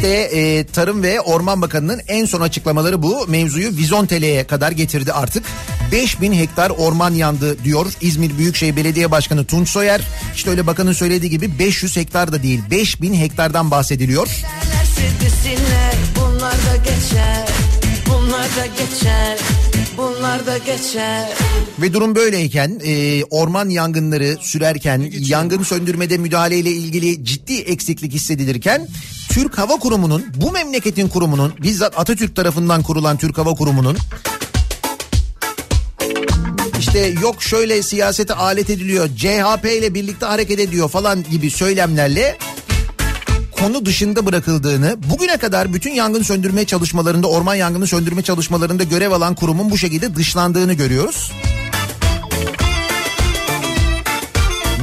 İşte e, Tarım ve Orman Bakanı'nın en son açıklamaları bu. Mevzuyu Vizontele'ye kadar getirdi artık. 5000 hektar orman yandı diyor İzmir Büyükşehir Belediye Başkanı Tunç Soyer. İşte öyle bakanın söylediği gibi 500 hektar da değil 5000 hektardan bahsediliyor. Bunlar da geçer Bunlar da geçer Bunlar da geçer. Ve durum böyleyken e, orman yangınları sürerken yangın söndürmede müdahaleyle ilgili ciddi eksiklik hissedilirken Türk Hava Kurumu'nun bu memleketin kurumunun bizzat Atatürk tarafından kurulan Türk Hava Kurumu'nun işte yok şöyle siyasete alet ediliyor CHP ile birlikte hareket ediyor falan gibi söylemlerle konu dışında bırakıldığını, bugüne kadar bütün yangın söndürme çalışmalarında, orman yangını söndürme çalışmalarında görev alan kurumun bu şekilde dışlandığını görüyoruz.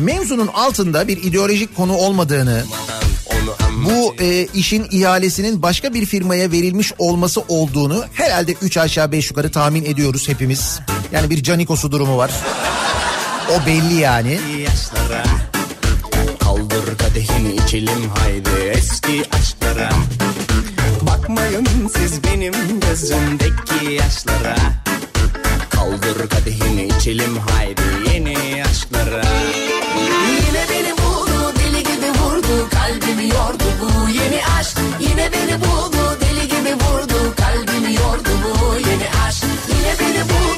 Mevzunun altında bir ideolojik konu olmadığını, bu e, işin ihalesinin başka bir firmaya verilmiş olması olduğunu herhalde 3 aşağı 5 yukarı tahmin ediyoruz hepimiz. Yani bir Canikos'u durumu var. O belli yani. yaşlara içelim haydi eski aşklara. Bakmayın siz benim gözümdeki yaşlara. Kaldır kadehini içelim haydi yeni aşklara. Yine beni buldu deli gibi vurdu Kalbimi yordu bu yeni aşk. Yine beni buldu deli gibi vurdu Kalbimi yordu bu yeni aşk. Yine beni buldu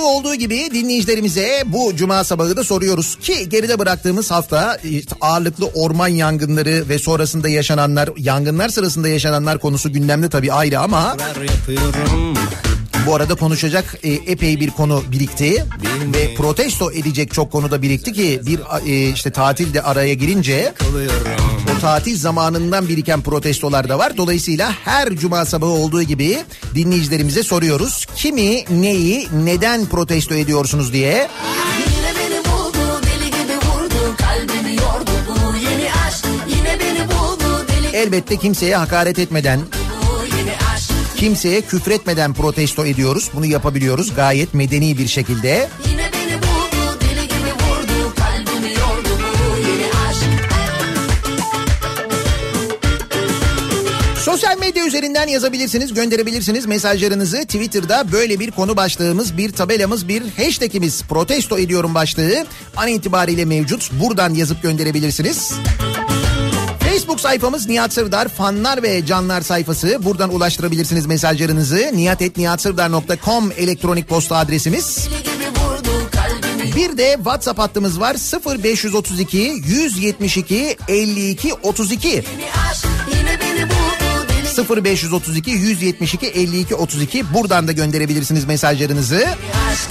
sabahı olduğu gibi dinleyicilerimize bu cuma sabahı da soruyoruz ki geride bıraktığımız hafta işte ağırlıklı orman yangınları ve sonrasında yaşananlar, yangınlar sırasında yaşananlar konusu gündemde tabii ayrı ama bu arada konuşacak e, epey bir konu birikti ve protesto edecek çok konu da birikti ki bir e, işte tatil de araya girince kalıyorum o tatil zamanından biriken protestolar da var. Dolayısıyla her cuma sabahı olduğu gibi dinleyicilerimize soruyoruz. Kimi, neyi, neden protesto ediyorsunuz diye. Elbette kimseye hakaret etmeden, kimseye küfretmeden protesto ediyoruz. Bunu yapabiliyoruz gayet medeni bir şekilde. Yine Sosyal medya üzerinden yazabilirsiniz, gönderebilirsiniz mesajlarınızı. Twitter'da böyle bir konu başlığımız, bir tabelamız, bir hashtagimiz protesto ediyorum başlığı an itibariyle mevcut. Buradan yazıp gönderebilirsiniz. Facebook sayfamız Nihat Sırdar fanlar ve canlar sayfası. Buradan ulaştırabilirsiniz mesajlarınızı. nihatetnihatsırdar.com elektronik posta adresimiz. Bir de WhatsApp hattımız var 0532 172 52 32. yeni aşk Yine beni buldu deli 0532 172 52 32 buradan da gönderebilirsiniz mesajlarınızı.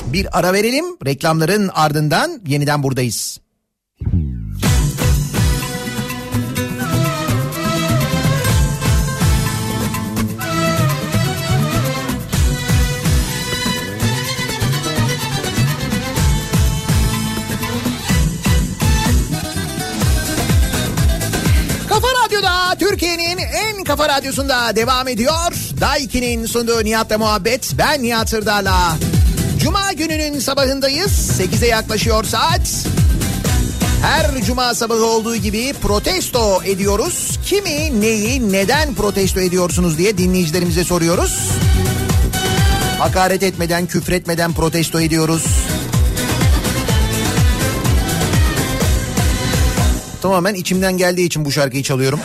Bir ara verelim reklamların ardından yeniden buradayız. Türkiye'nin en kafa radyosunda devam ediyor. Daiki'nin sunduğu Nihat'la muhabbet. Ben Nihat Sırdar'la. Cuma gününün sabahındayız. 8'e yaklaşıyor saat. Her cuma sabahı olduğu gibi protesto ediyoruz. Kimi, neyi, neden protesto ediyorsunuz diye dinleyicilerimize soruyoruz. Hakaret etmeden, küfretmeden protesto ediyoruz. Tamamen içimden geldiği için bu şarkıyı çalıyorum.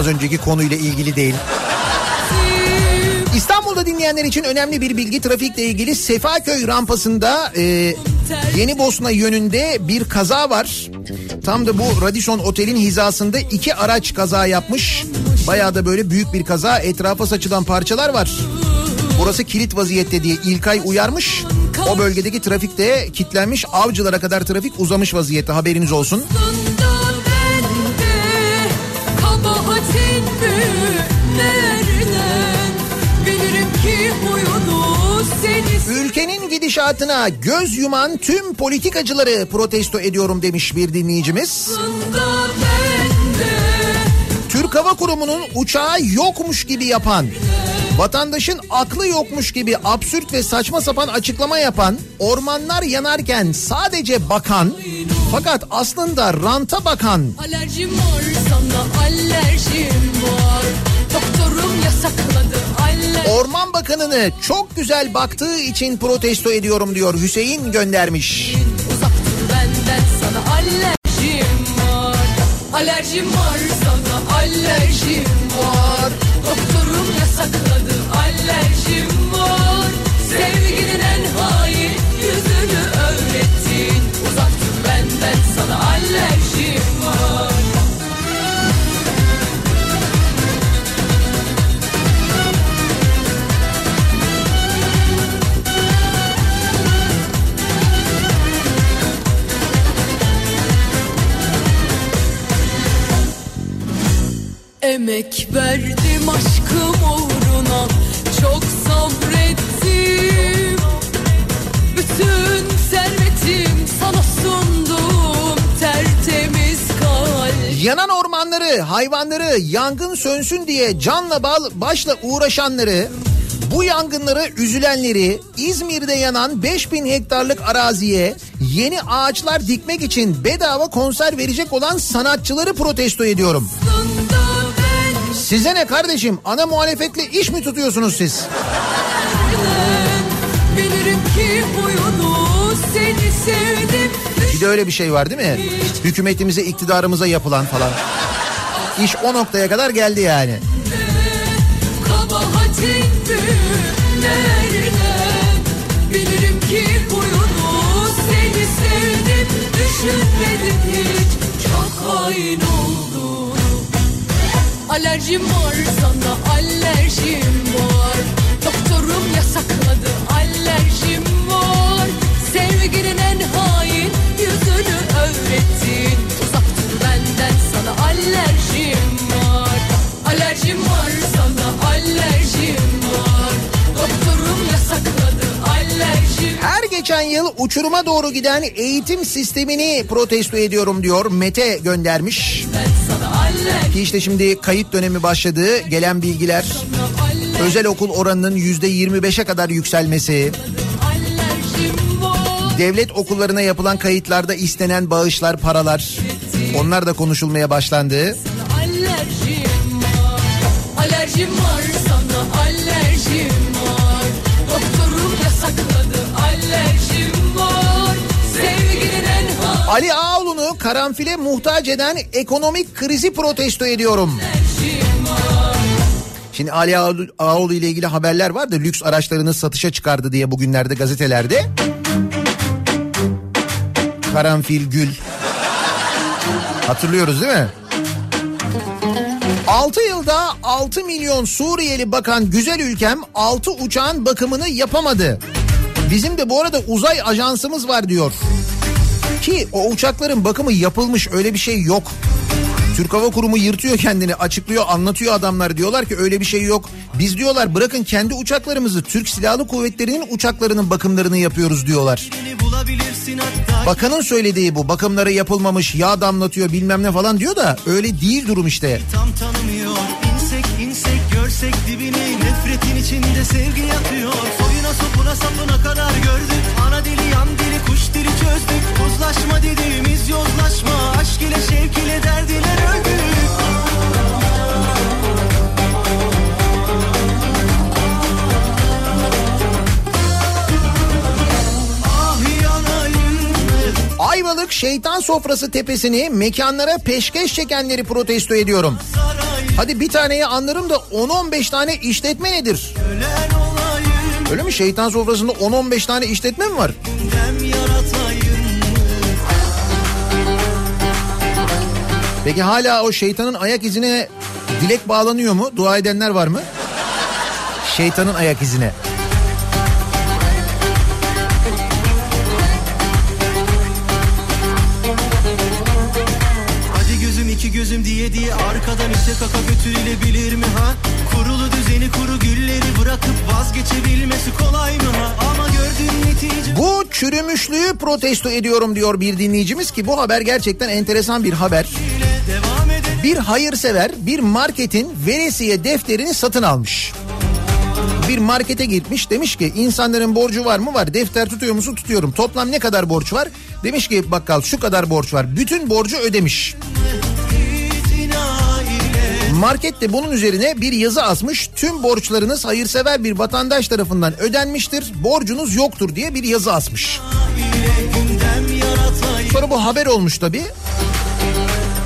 Az önceki konuyla ilgili değil. İstanbul'da dinleyenler için önemli bir bilgi trafikle ilgili Sefaköy rampasında e, Yeni Bosna yönünde bir kaza var. Tam da bu Radisson Otel'in hizasında iki araç kaza yapmış. Bayağı da böyle büyük bir kaza. Etrafa saçılan parçalar var. Burası kilit vaziyette diye İlkay uyarmış. O bölgedeki trafikte kilitlenmiş. Avcılara kadar trafik uzamış vaziyette haberiniz olsun. Aslında gidişatına göz yuman tüm politikacıları protesto ediyorum demiş bir dinleyicimiz. Türk Hava Kurumu'nun uçağı yokmuş gibi yapan, vatandaşın aklı yokmuş gibi absürt ve saçma sapan açıklama yapan, ormanlar yanarken sadece bakan, fakat aslında ranta bakan, Alerjim var sana alerjim var Doktorum yasakladı Orman Bakanı'nı çok güzel baktığı için protesto ediyorum diyor Hüseyin göndermiş. Alerjim var. Alerjim var sana alerjim var. Doktorum yasakladı alerjim var. Sevginin en hain yüzünü öğrettin. Uzak dur benden sana alerjim var Emek verdim aşkım uğruna Çok sabrettim Bütün servetim sana sundum Tertemiz kalp Yanan ormanları, hayvanları yangın sönsün diye canla bal başla uğraşanları, bu yangınlara üzülenleri, İzmir'de yanan 5000 hektarlık araziye yeni ağaçlar dikmek için bedava konser verecek olan sanatçıları protesto ediyorum. Size ne kardeşim? Ana muhalefetle iş mi tutuyorsunuz siz? Bir de öyle bir şey var değil mi? Hükümetimize, iktidarımıza yapılan falan. İş o noktaya kadar geldi yani. Kabahatin büyük nereden Bilirim ki huyunu seni sevdim Düşünmedim hiç çok hain oldum Alerjim var sana alerjim var. Doktorum yasakladı alerjim var. Sevginin en hain yüzünü öğrettin. Uzak benden sana alerjim var. Alerjim var sana alerjim var. Doktorum yasakladı Her geçen yıl uçuruma doğru giden eğitim sistemini protesto ediyorum diyor. Mete göndermiş. Ki işte şimdi kayıt dönemi başladı. Gelen bilgiler özel okul oranının yüzde 25'e kadar yükselmesi. Devlet okullarına yapılan kayıtlarda istenen bağışlar, paralar. Onlar da konuşulmaya başlandı. Alerjim var Alerjim var sana alerjim Ali Ağoğlu'nu karanfile muhtaç eden ekonomik krizi protesto ediyorum. Şimdi Ali Ağaoğlu ile ilgili haberler var da lüks araçlarını satışa çıkardı diye bugünlerde gazetelerde. Karanfil, gül. Hatırlıyoruz değil mi? 6 yılda 6 milyon Suriyeli bakan güzel ülkem 6 uçağın bakımını yapamadı. Bizim de bu arada uzay ajansımız var diyor. Ki o uçakların bakımı yapılmış öyle bir şey yok. Türk Hava Kurumu yırtıyor kendini açıklıyor anlatıyor adamlar diyorlar ki öyle bir şey yok. Biz diyorlar bırakın kendi uçaklarımızı Türk Silahlı Kuvvetleri'nin uçaklarının bakımlarını yapıyoruz diyorlar. Bakanın söylediği bu bakımları yapılmamış yağ damlatıyor bilmem ne falan diyor da öyle değil durum işte. Tam tanımıyor görsek dibini Nefretin içinde sevgi yatıyor. Soyuna sopuna sapına kadar gördük. Ana dili yan dili kuş dili çözdük. Uzlaşma dediğimiz yozlaşma Aşk ile şevk ile derdiler öldük Ayvalık Şeytan Sofrası tepesini mekanlara peşkeş çekenleri protesto ediyorum. Hadi bir taneyi anlarım da 10-15 tane işletme nedir? Öyle mi? Şeytan Sofrası'nda 10-15 tane işletme mi var? Peki hala o şeytanın ayak izine dilek bağlanıyor mu? Dua edenler var mı? Şeytanın ayak izine. Diye diye arkadan ite kaka götürülebilir mi ha? Kurulu düzeni kuru gülleri bırakıp vazgeçebilmesi kolay mı ha? Ama gör Çözdün netice Bu çürümüşlüğü protesto ediyorum diyor bir dinleyicimiz ki bu haber gerçekten enteresan bir haber. Bir hayırsever bir marketin veresiye defterini satın almış. Bir markete gitmiş demiş ki insanların borcu var mı var defter tutuyor musun tutuyorum toplam ne kadar borç var demiş ki bakkal şu kadar borç var bütün borcu ödemiş. İtina ile Market de bunun üzerine bir yazı asmış tüm borçlarınız hayırsever bir vatandaş tarafından ödenmiştir borcunuz yoktur diye bir yazı asmış. Sonra bu haber olmuş tabii.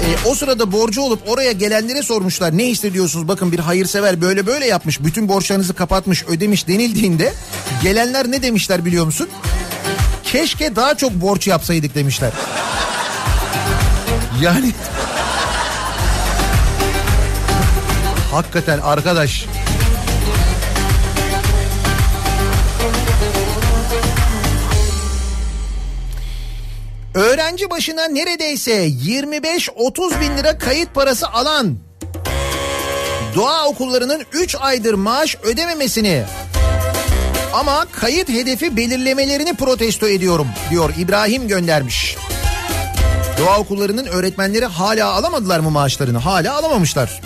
Ee, o sırada borcu olup oraya gelenlere sormuşlar ne hissediyorsunuz bakın bir hayırsever böyle böyle yapmış bütün borçlarınızı kapatmış ödemiş denildiğinde gelenler ne demişler biliyor musun? Keşke daha çok borç yapsaydık demişler. Yani hakikaten arkadaş Öğrenci başına neredeyse 25-30 bin lira kayıt parası alan doğa okullarının 3 aydır maaş ödememesini ama kayıt hedefi belirlemelerini protesto ediyorum diyor İbrahim göndermiş. Doğa okullarının öğretmenleri hala alamadılar mı maaşlarını? Hala alamamışlar.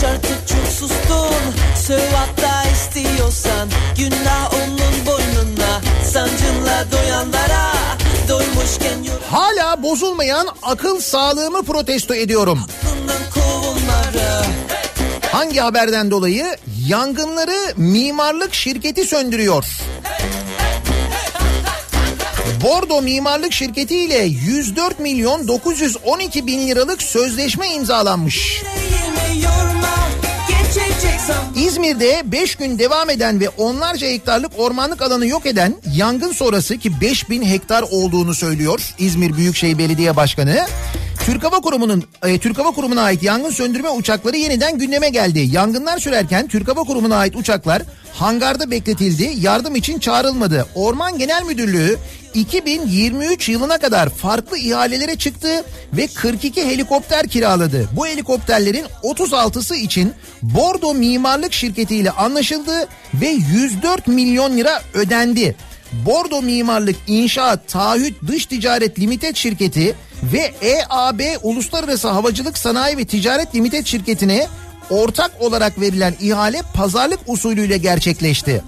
Konuş artık çok sustun Söv hatta istiyorsan Günah onun boynuna Sancınla doyanlara Doymuşken Hala bozulmayan akıl sağlığımı protesto ediyorum. Hangi haberden dolayı? Yangınları mimarlık şirketi söndürüyor. Bordo Mimarlık Şirketi ile 104 milyon 912 bin liralık sözleşme imzalanmış. İzmir'de 5 gün devam eden ve onlarca hektarlık ormanlık alanı yok eden yangın sonrası ki 5000 hektar olduğunu söylüyor İzmir Büyükşehir Belediye Başkanı. Türk Hava Kurumu'nun e, Türk Hava Kurumu'na ait yangın söndürme uçakları yeniden gündeme geldi. Yangınlar sürerken Türk Hava Kurumu'na ait uçaklar hangarda bekletildi. Yardım için çağrılmadı. Orman Genel Müdürlüğü 2023 yılına kadar farklı ihalelere çıktı ve 42 helikopter kiraladı. Bu helikopterlerin 36'sı için Bordo Mimarlık Şirketi ile anlaşıldı ve 104 milyon lira ödendi. Bordo Mimarlık İnşaat Taahhüt Dış Ticaret Limited Şirketi ve EAB Uluslararası Havacılık Sanayi ve Ticaret Limited Şirketi'ne ortak olarak verilen ihale pazarlık usulüyle gerçekleşti.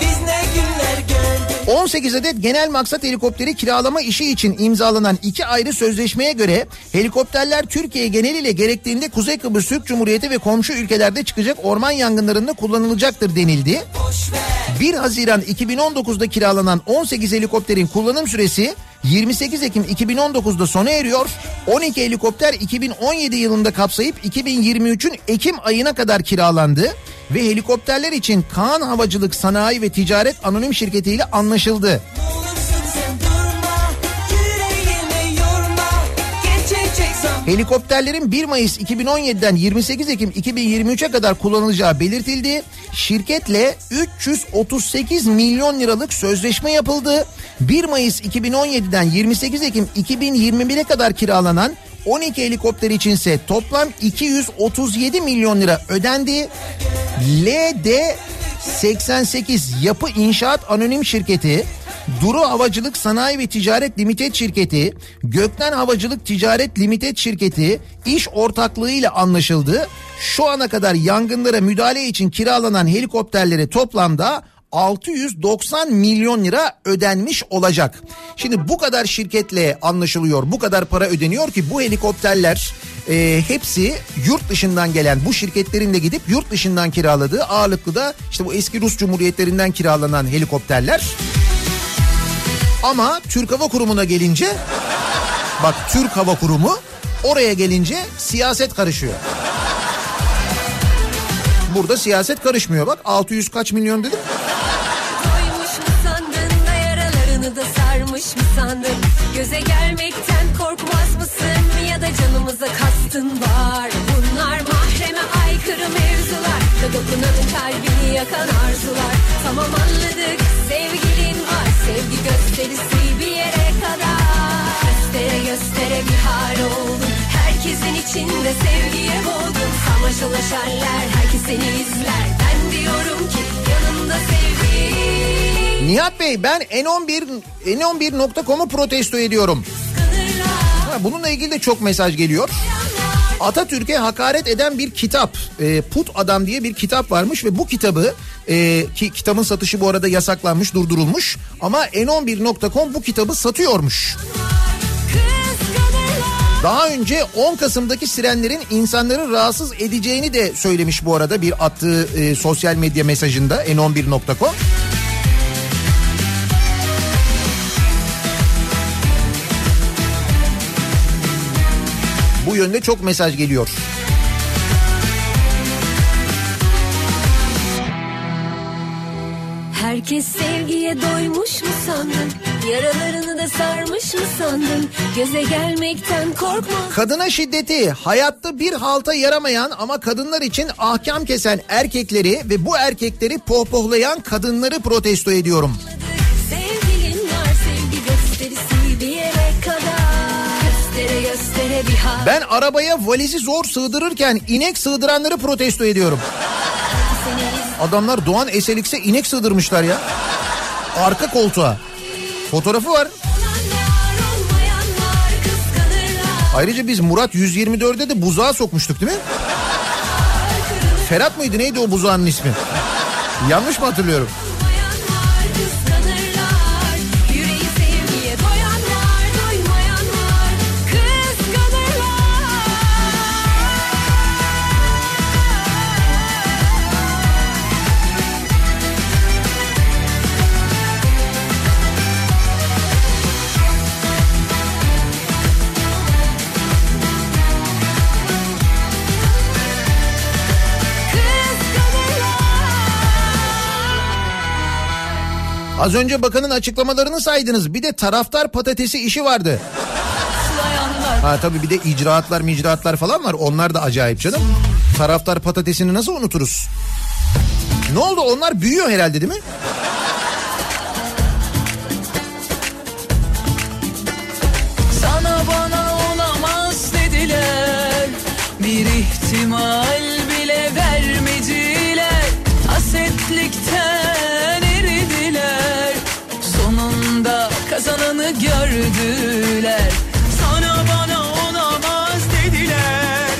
Biz ne günler gördük 18 adet genel maksat helikopteri kiralama işi için imzalanan iki ayrı sözleşmeye göre helikopterler Türkiye geneliyle gerektiğinde Kuzey Kıbrıs Türk Cumhuriyeti ve komşu ülkelerde çıkacak orman yangınlarında kullanılacaktır denildi. 1 Haziran 2019'da kiralanan 18 helikopterin kullanım süresi 28 Ekim 2019'da sona eriyor. 12 helikopter 2017 yılında kapsayıp 2023'ün Ekim ayına kadar kiralandı ve helikopterler için Kaan Havacılık Sanayi ve Ticaret Anonim Şirketi ile anlaşıldı. Helikopterlerin 1 Mayıs 2017'den 28 Ekim 2023'e kadar kullanılacağı belirtildi. Şirketle 338 milyon liralık sözleşme yapıldı. 1 Mayıs 2017'den 28 Ekim 2021'e kadar kiralanan 12 helikopter içinse toplam 237 milyon lira ödendi. LD 88 Yapı İnşaat Anonim Şirketi Duru Havacılık Sanayi ve Ticaret Limited Şirketi, Gökten Havacılık Ticaret Limited Şirketi iş ortaklığıyla anlaşıldı. Şu ana kadar yangınlara müdahale için kiralanan helikopterlere toplamda 690 milyon lira ödenmiş olacak. Şimdi bu kadar şirketle anlaşılıyor, bu kadar para ödeniyor ki bu helikopterler e, hepsi yurt dışından gelen bu şirketlerin de gidip yurt dışından kiraladığı ağırlıklı da işte bu eski Rus Cumhuriyetlerinden kiralanan helikopterler. Ama Türk Hava Kurumu'na gelince bak Türk Hava Kurumu oraya gelince siyaset karışıyor. Burada siyaset karışmıyor. Bak 600 kaç milyon dedim. Sarmış mı sandın? Göze gelmekten korkmaz mısın? Ya da canımıza kastın var? Bunlar mahreme aykırı mevzular. Da dokunanın kalbini yakan arzular. Tamam anladık. Sevgilin var. Sevgi gösterisi bir yere kadar. Göstere göstere bir hal oldun herkesin içinde sevgiye boğdum Samaş ulaşarlar herkes seni izler Ben diyorum ki yanımda sevgi Nihat Bey ben N11 N11.com'u protesto ediyorum. Ha, bununla ilgili de çok mesaj geliyor. Atatürk'e hakaret eden bir kitap, e, Put Adam diye bir kitap varmış ve bu kitabı e, ki kitabın satışı bu arada yasaklanmış, durdurulmuş ama n11.com bu kitabı satıyormuş. Daha önce 10 Kasım'daki sirenlerin insanları rahatsız edeceğini de söylemiş bu arada bir attığı e, sosyal medya mesajında n11.com. Bu yönde çok mesaj geliyor. Herkes sevgiye doymuş mu sandın? Yaralarını da sarmış mı sandın? Göze gelmekten korkma. Kadına şiddeti hayatta bir halta yaramayan ama kadınlar için ahkam kesen erkekleri ve bu erkekleri pohpohlayan kadınları protesto ediyorum. Ben arabaya valizi zor sığdırırken inek sığdıranları protesto ediyorum. Adamlar Doğan SLX'e inek sığdırmışlar ya. Arka koltuğa. Fotoğrafı var. Ayrıca biz Murat 124'de de buzağa sokmuştuk değil mi? Ferhat mıydı neydi o buzağının ismi? Yanlış mı hatırlıyorum? Az önce bakanın açıklamalarını saydınız. Bir de taraftar patatesi işi vardı. Ha tabii bir de icraatlar micraatlar falan var. Onlar da acayip canım. Taraftar patatesini nasıl unuturuz? Ne oldu? Onlar büyüyor herhalde değil mi? Sana bana olamaz dediler Bir ihtimal gördüler Sana bana olamaz dediler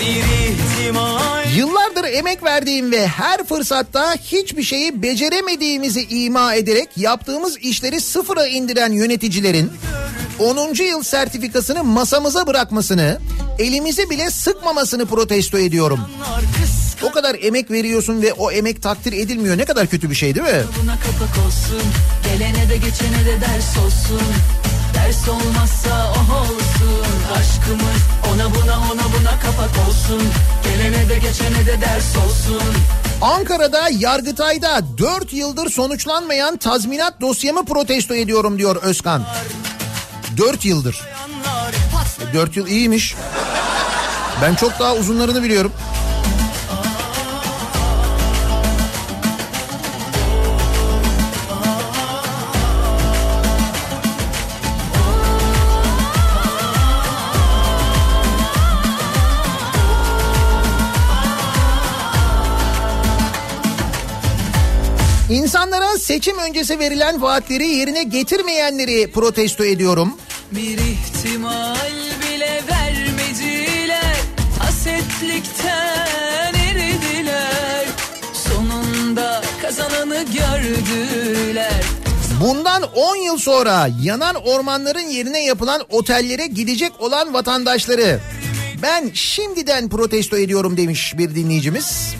Bir ihtimal Yıllardır emek verdiğim ve her fırsatta hiçbir şeyi beceremediğimizi ima ederek yaptığımız işleri sıfıra indiren yöneticilerin 10. yıl sertifikasını masamıza bırakmasını, elimizi bile sıkmamasını protesto ediyorum. O kadar emek veriyorsun ve o emek takdir edilmiyor. Ne kadar kötü bir şey değil mi? Buna kapak olsun Gelene de geçene de ders olsun Ders olmazsa oh olsun Aşkımız ona buna ona buna kapak olsun Gelene de geçene de ders olsun Ankara'da Yargıtay'da 4 yıldır sonuçlanmayan tazminat dosyamı protesto ediyorum diyor Özkan. 4 yıldır. 4 yıl iyiymiş. Ben çok daha uzunlarını biliyorum. İnsanlara seçim öncesi verilen vaatleri yerine getirmeyenleri protesto ediyorum. Bir ihtimal bile vermediler Hasetlikten eridiler Sonunda kazananı gördüler Bundan 10 yıl sonra yanan ormanların yerine yapılan otellere gidecek olan vatandaşları ben şimdiden protesto ediyorum demiş bir dinleyicimiz.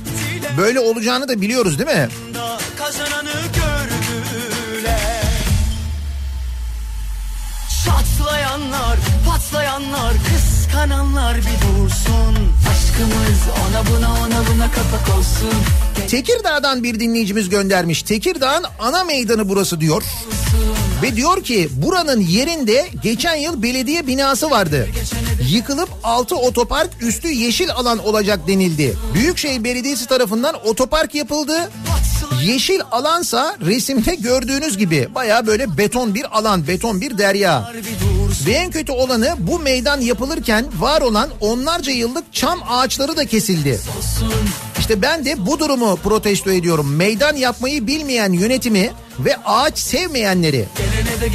Böyle olacağını da biliyoruz değil mi? kazananı gördüler Çatlayanlar, patlayanlar, kıskananlar bir dursun Aşkımız ona buna ona buna kapak olsun Tekirdağ'dan bir dinleyicimiz göndermiş. Tekirdağ'ın ana meydanı burası diyor. Ve diyor ki buranın yerinde geçen yıl belediye binası vardı. Yıkılıp altı otopark üstü yeşil alan olacak denildi. Büyükşehir Belediyesi tarafından otopark yapıldı. Yeşil alansa resimde gördüğünüz gibi baya böyle beton bir alan, beton bir derya. Ve en kötü olanı bu meydan yapılırken var olan onlarca yıllık çam ağaçları da kesildi. İşte ben de bu durumu protesto ediyorum. Meydan yapmayı bilmeyen yönetimi ve ağaç sevmeyenleri. De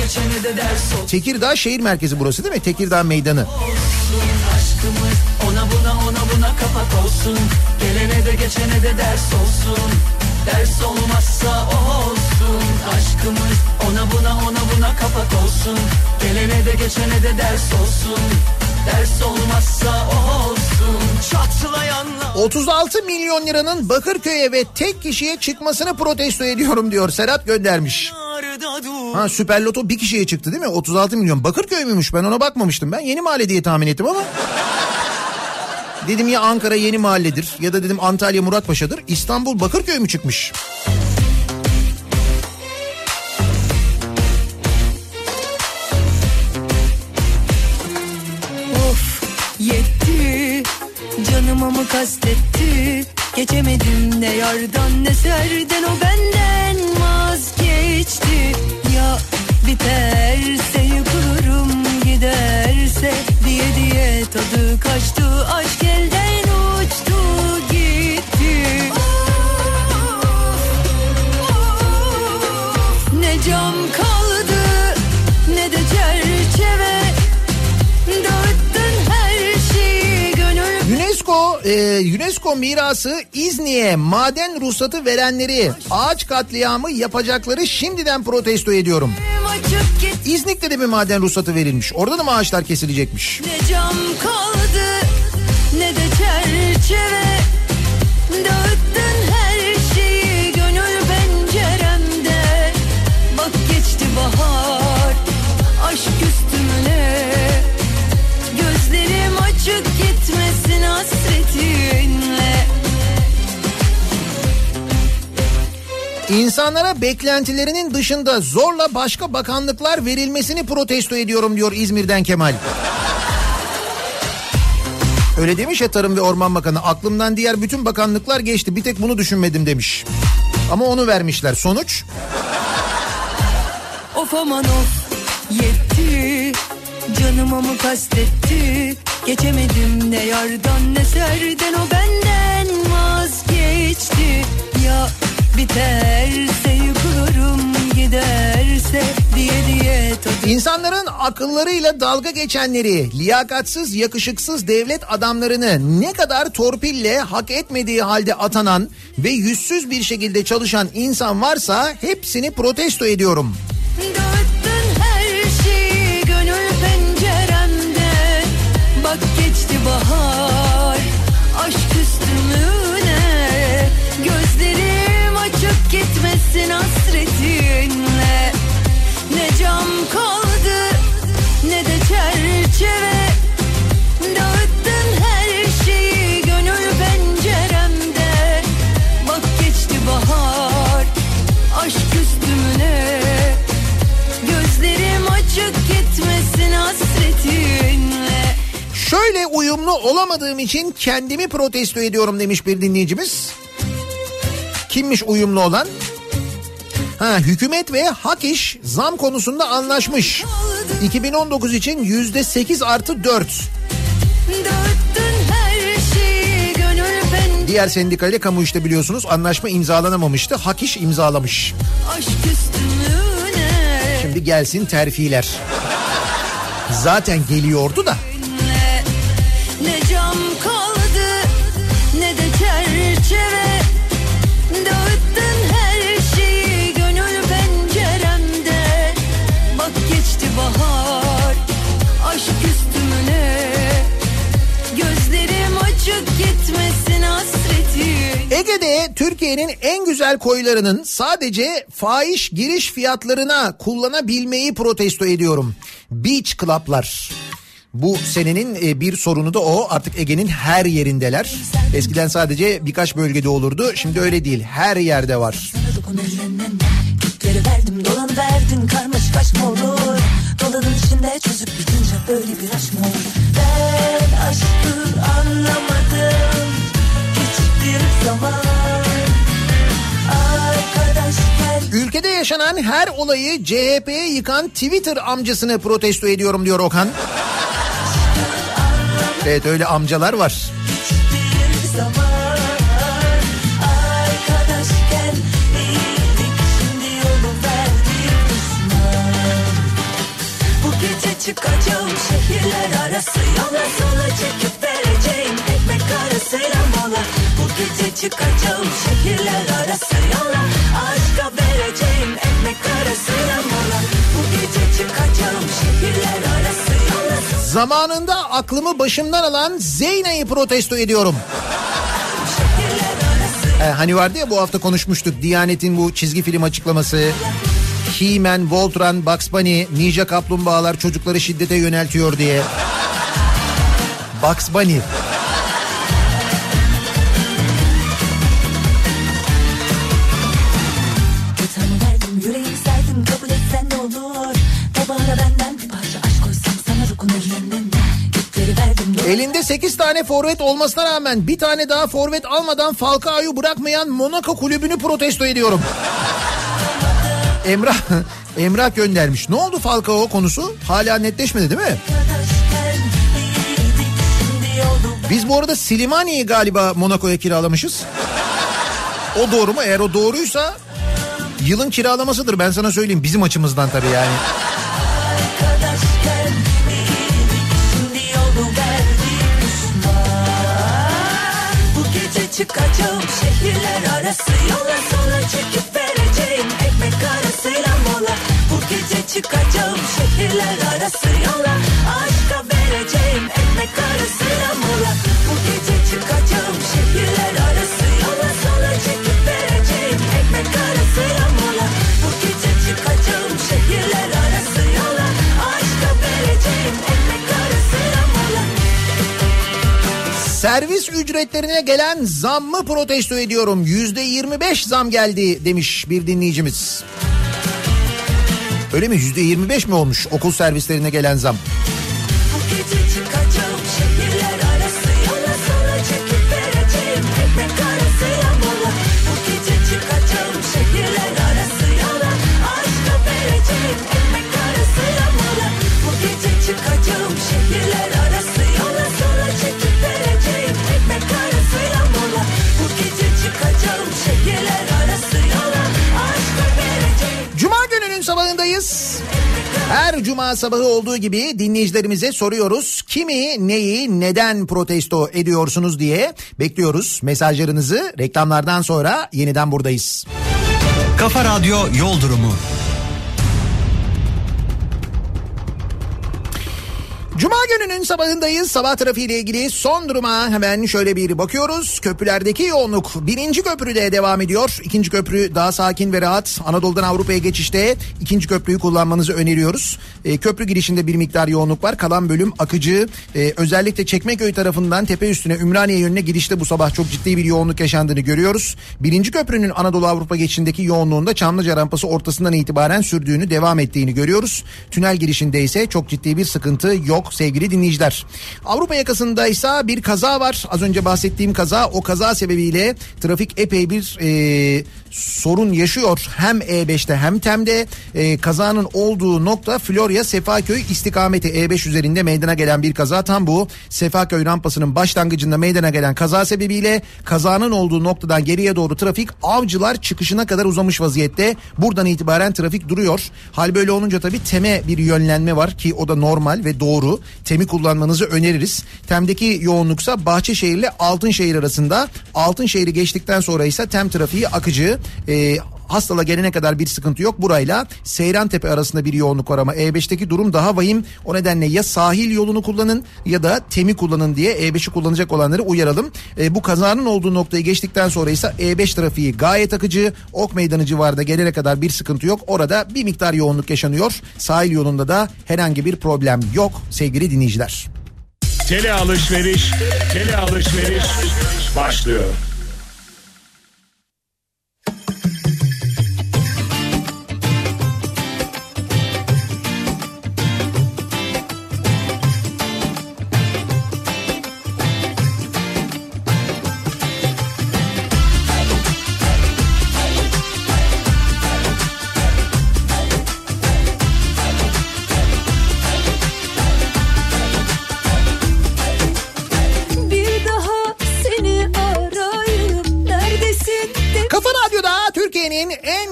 de Tekirdağ şehir merkezi burası değil mi? Tekirdağ meydanı. Ona buna ona buna kapak olsun Gelene de geçene de ders olsun Ders olmazsa olsun Aşkımız ona buna ona buna kapak olsun Gelene de geçene de ders olsun Ders olmazsa o olsun Çatlayanlar 36 milyon liranın Bakırköy'e ve tek kişiye çıkmasını protesto ediyorum diyor. Serhat göndermiş. Ha Süper Loto bir kişiye çıktı değil mi? 36 milyon. Bakırköy müymüş? Ben ona bakmamıştım. Ben yeni mahalle diye tahmin ettim ama. Dedim ya Ankara yeni mahalledir ya da dedim Antalya Muratpaşa'dır. İstanbul Bakırköy mü çıkmış? Kastetti. Geçemedim ne yardan ne serden O benden vazgeçti. Ya biterse yıkılırım giderse Diye diye tadı kaçtı. Aşk elden uçtu gitti. Ne cam UNESCO mirası İzni'ye maden ruhsatı verenleri ağaç katliamı yapacakları şimdiden protesto ediyorum. İznik'te de bir maden ruhsatı verilmiş. Orada da mı ağaçlar kesilecekmiş? Ne cam kaldı ne de çerçeve Dağıttın İnsanlara beklentilerinin dışında zorla başka bakanlıklar verilmesini protesto ediyorum diyor İzmir'den Kemal. Öyle demiş ya Tarım ve Orman Bakanı aklımdan diğer bütün bakanlıklar geçti. Bir tek bunu düşünmedim. demiş. Ama onu vermişler. Sonuç? Of aman of yetti. Canıma mı kastetti? Geçemedim ne yardan ne serden. O benden vazgeçti. Ya biterse yıkılırım giderse Diye diye tadı İnsanların akıllarıyla dalga geçenleri, liyakatsız, yakışıksız devlet adamlarını ne kadar torpille hak etmediği halde atanan ve yüzsüz bir şekilde çalışan insan varsa hepsini protesto ediyorum. Dağıttın gitmesin hasretinle Ne cam kaldı ne de çerçeve. Dağıttın her şeyi gönül penceremde. Bak geçti bahar aşk üstümüne. Gözlerim açık gitmesin hasretinle Şöyle uyumlu olamadığım için kendimi protesto ediyorum demiş bir dinleyicimiz. Kimmiş uyumlu olan? Ha, hükümet ve hak iş zam konusunda anlaşmış. 2019 için yüzde 8 artı 4. Dağıttın her şeyi gönül penceremde Diğer sendikayla kamu işte biliyorsunuz anlaşma imzalanamamıştı. Hak iş imzalamış. Şimdi gelsin terfiler. Zaten geliyordu da. Ege'de Türkiye'nin en güzel koylarının sadece fahiş giriş fiyatlarına kullanabilmeyi protesto ediyorum. Beach club'lar. Bu senenin e, bir sorunu da o. Artık Ege'nin her yerindeler. Eskiden sadece birkaç bölgede olurdu. Şimdi öyle değil. Her yerde var. Kitleri verdim dolan verdin karmaşık aşk mı olur Dolanın içinde çözüp bitince böyle bir aşk mı olur Ben aşkı anlamadım Zaman. Ülkede yaşanan her olayı CHP'ye yıkan Twitter amcasını protesto ediyorum diyor Okan. Evet öyle amcalar var. Zaman. Çıkacağım şehirler arası yola sola çıkacağım şehirler arası yola aşka vereceğim ekmek arasıyla mola Bu gece çıkacağım şehirler arası yola Zamanında aklımı başımdan alan Zeyna'yı protesto ediyorum. Ee, hani vardı ya bu hafta konuşmuştuk Diyanet'in bu çizgi film açıklaması. He-Man, Voltron, Bugs Bunny, Ninja Kaplumbağalar çocukları şiddete yöneltiyor diye. Bugs Bunny. 8 tane forvet olmasına rağmen bir tane daha forvet almadan Falcao'yu bırakmayan Monaco kulübünü protesto ediyorum. Emrah Emrah göndermiş. Ne oldu Falcao konusu? Hala netleşmedi değil mi? Biz bu arada Slimani'yi galiba Monaco'ya kiralamışız. O doğru mu? Eğer o doğruysa yılın kiralamasıdır ben sana söyleyeyim bizim açımızdan tabii yani. Çıkacağım şehirler arası yola sola çekip vereceğim ekmek arasıyla mola. Bu gece çıkacağım şehirler arası yola. Aşka vereceğim ekmek arasıyla mola. Bu gece çıkacağım şehirler arası Servis ücretlerine gelen zammı protesto ediyorum. Yüzde 25 zam geldi demiş bir dinleyicimiz. Öyle mi? Yüzde 25 mi olmuş okul servislerine gelen zam? Bu gece çıkacağım şehirler Her cuma sabahı olduğu gibi dinleyicilerimize soruyoruz. Kimi, neyi, neden protesto ediyorsunuz diye bekliyoruz mesajlarınızı. Reklamlardan sonra yeniden buradayız. Kafa Radyo Yol Durumu. Cuma gününün sabahındayız. Sabah trafiğiyle ilgili son duruma hemen şöyle bir bakıyoruz. Köprülerdeki yoğunluk birinci köprüde devam ediyor. İkinci köprü daha sakin ve rahat. Anadolu'dan Avrupa'ya geçişte ikinci köprüyü kullanmanızı öneriyoruz. E, köprü girişinde bir miktar yoğunluk var. Kalan bölüm akıcı. E, özellikle Çekmeköy tarafından tepe üstüne Ümraniye yönüne girişte bu sabah çok ciddi bir yoğunluk yaşandığını görüyoruz. Birinci köprünün Anadolu Avrupa geçişindeki yoğunluğunda Çamlıca rampası ortasından itibaren sürdüğünü devam ettiğini görüyoruz. Tünel girişinde ise çok ciddi bir sıkıntı yok sevgili dinleyiciler. Avrupa yakasında ise bir kaza var. Az önce bahsettiğim kaza o kaza sebebiyle trafik epey bir e, sorun yaşıyor. Hem E5'te hem TEM'de e, kazanın olduğu nokta Florya Sefaköy istikameti E5 üzerinde meydana gelen bir kaza. Tam bu Sefaköy rampasının başlangıcında meydana gelen kaza sebebiyle kazanın olduğu noktadan geriye doğru trafik avcılar çıkışına kadar uzamış vaziyette. Buradan itibaren trafik duruyor. Hal böyle olunca tabii TEM'e bir yönlenme var ki o da normal ve doğru. TEM'i kullanmanızı öneririz. TEM'deki yoğunluksa Bahçeşehir ile Altınşehir arasında. Altınşehir'i geçtikten sonra ise TEM trafiği akıcı. Ee, Hastala gelene kadar bir sıkıntı yok. Burayla Seyran Tepe arasında bir yoğunluk var ama E5'teki durum daha vahim. O nedenle ya sahil yolunu kullanın ya da TEM'i kullanın diye E5'i kullanacak olanları uyaralım. E, bu kazanın olduğu noktayı geçtikten sonra ise E5 trafiği gayet akıcı. Ok Meydanı civarında gelene kadar bir sıkıntı yok. Orada bir miktar yoğunluk yaşanıyor. Sahil yolunda da herhangi bir problem yok sevgili dinleyiciler. Tele alışveriş, tele alışveriş başlıyor.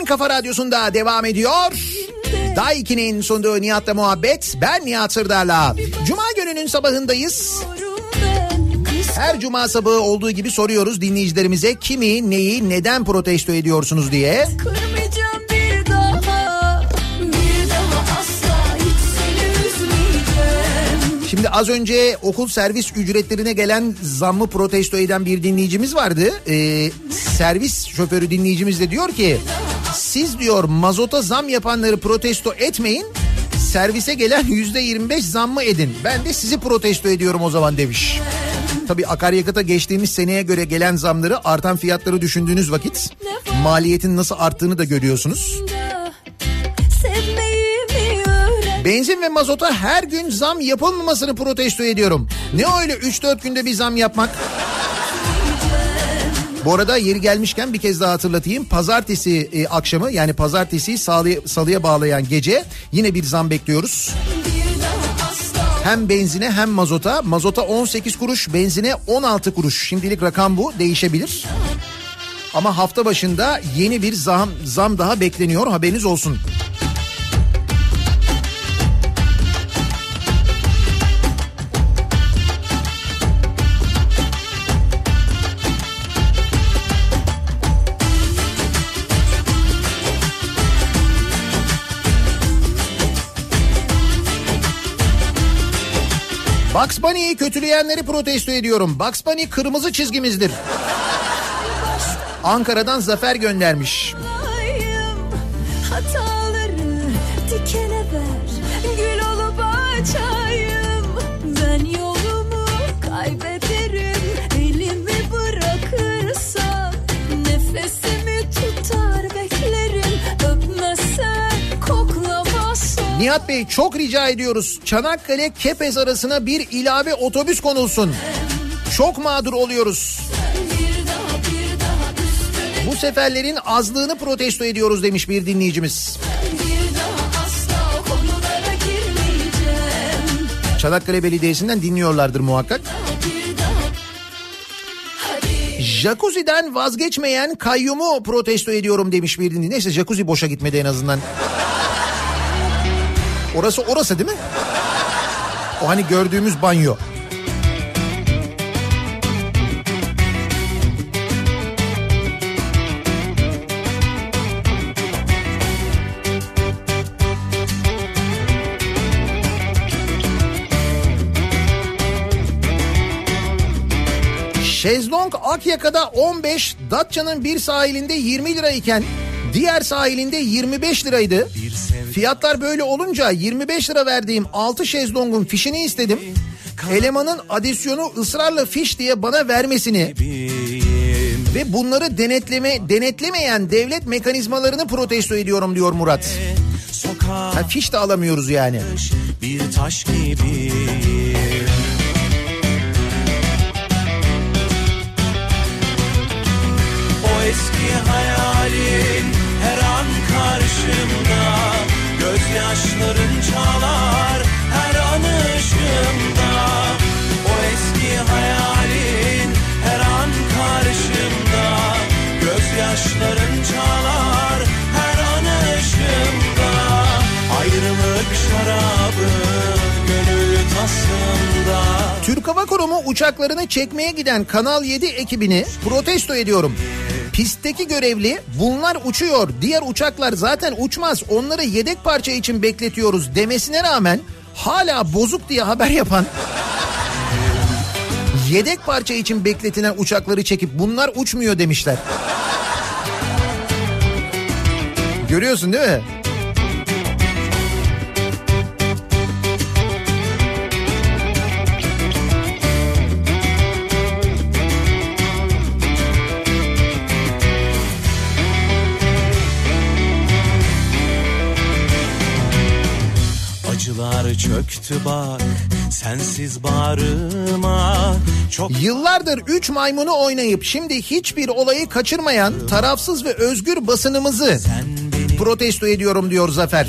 Kafa radyosunda devam ediyor. Daiki'nin sunduğu Nihat'la muhabbet. Ben Nihat Sırdar'la. Cuma gününün sabahındayız. Her cuma sabahı olduğu gibi soruyoruz dinleyicilerimize kimi, neyi, neden protesto ediyorsunuz diye. Kırmayacağım bir daha Bir daha asla hiç seni üzmeyeceğim Şimdi az önce okul servis ücretlerine gelen zammı protesto eden bir dinleyicimiz vardı. Ee, servis şoförü dinleyicimiz de diyor ki siz diyor mazota zam yapanları protesto etmeyin servise gelen yüzde 25 zammı edin. Ben de sizi protesto ediyorum o zaman demiş. Tabii akaryakıta geçtiğimiz seneye göre gelen zamları artan fiyatları düşündüğünüz vakit maliyetin nasıl arttığını da görüyorsunuz. Benzin ve mazota her gün zam yapılmamasını protesto ediyorum. Ne öyle 3-4 günde bir zam yapmak? Bu arada yeri gelmişken bir kez daha hatırlatayım. Pazartesi e, akşamı yani pazartesi salıya, salıya bağlayan gece yine bir zam bekliyoruz. Hem benzine hem mazota. Mazota 18 kuruş, benzine 16 kuruş. Şimdilik rakam bu, değişebilir. Ama hafta başında yeni bir zam zam daha bekleniyor. Haberiniz olsun. Bugs Bunny'yi kötüleyenleri protesto ediyorum. Bugs Bunny kırmızı çizgimizdir. Ankara'dan Zafer göndermiş. Hataları Nihat Bey çok rica ediyoruz. Çanakkale Kepez arasına bir ilave otobüs konulsun. Çok mağdur oluyoruz. Bu seferlerin azlığını protesto ediyoruz demiş bir dinleyicimiz. Çanakkale Belediyesi'nden dinliyorlardır muhakkak. Jacuzzi'den vazgeçmeyen kayyumu protesto ediyorum demiş bir dinleyici. Neyse jacuzzi boşa gitmedi en azından. Orası orası değil mi? O hani gördüğümüz banyo. Şezlong Akyaka'da 15, Datça'nın bir sahilinde 20 lira iken diğer sahilinde 25 liraydı. Fiyatlar böyle olunca 25 lira verdiğim 6 şezlongun fişini istedim. Elemanın adisyonu ısrarla fiş diye bana vermesini ve bunları denetleme denetlemeyen devlet mekanizmalarını protesto ediyorum diyor Murat. Ha, fiş de alamıyoruz yani. bir taş gibi O eski hayalin an karşımda Gözyaşların çalar her an ışığımda. O eski hayalin her an karşımda Gözyaşların çalar her an ışığımda. Ayrılık şarabı Türk Hava Kurumu uçaklarını çekmeye giden Kanal 7 ekibini protesto ediyorum. Pistteki görevli bunlar uçuyor diğer uçaklar zaten uçmaz onları yedek parça için bekletiyoruz demesine rağmen hala bozuk diye haber yapan yedek parça için bekletilen uçakları çekip bunlar uçmuyor demişler. Görüyorsun değil mi? Çöktü bak sensiz bağrıma Çok Yıllardır 3 maymunu oynayıp şimdi hiçbir olayı kaçırmayan tarafsız ve özgür basınımızı protesto ediyorum diyor Zafer.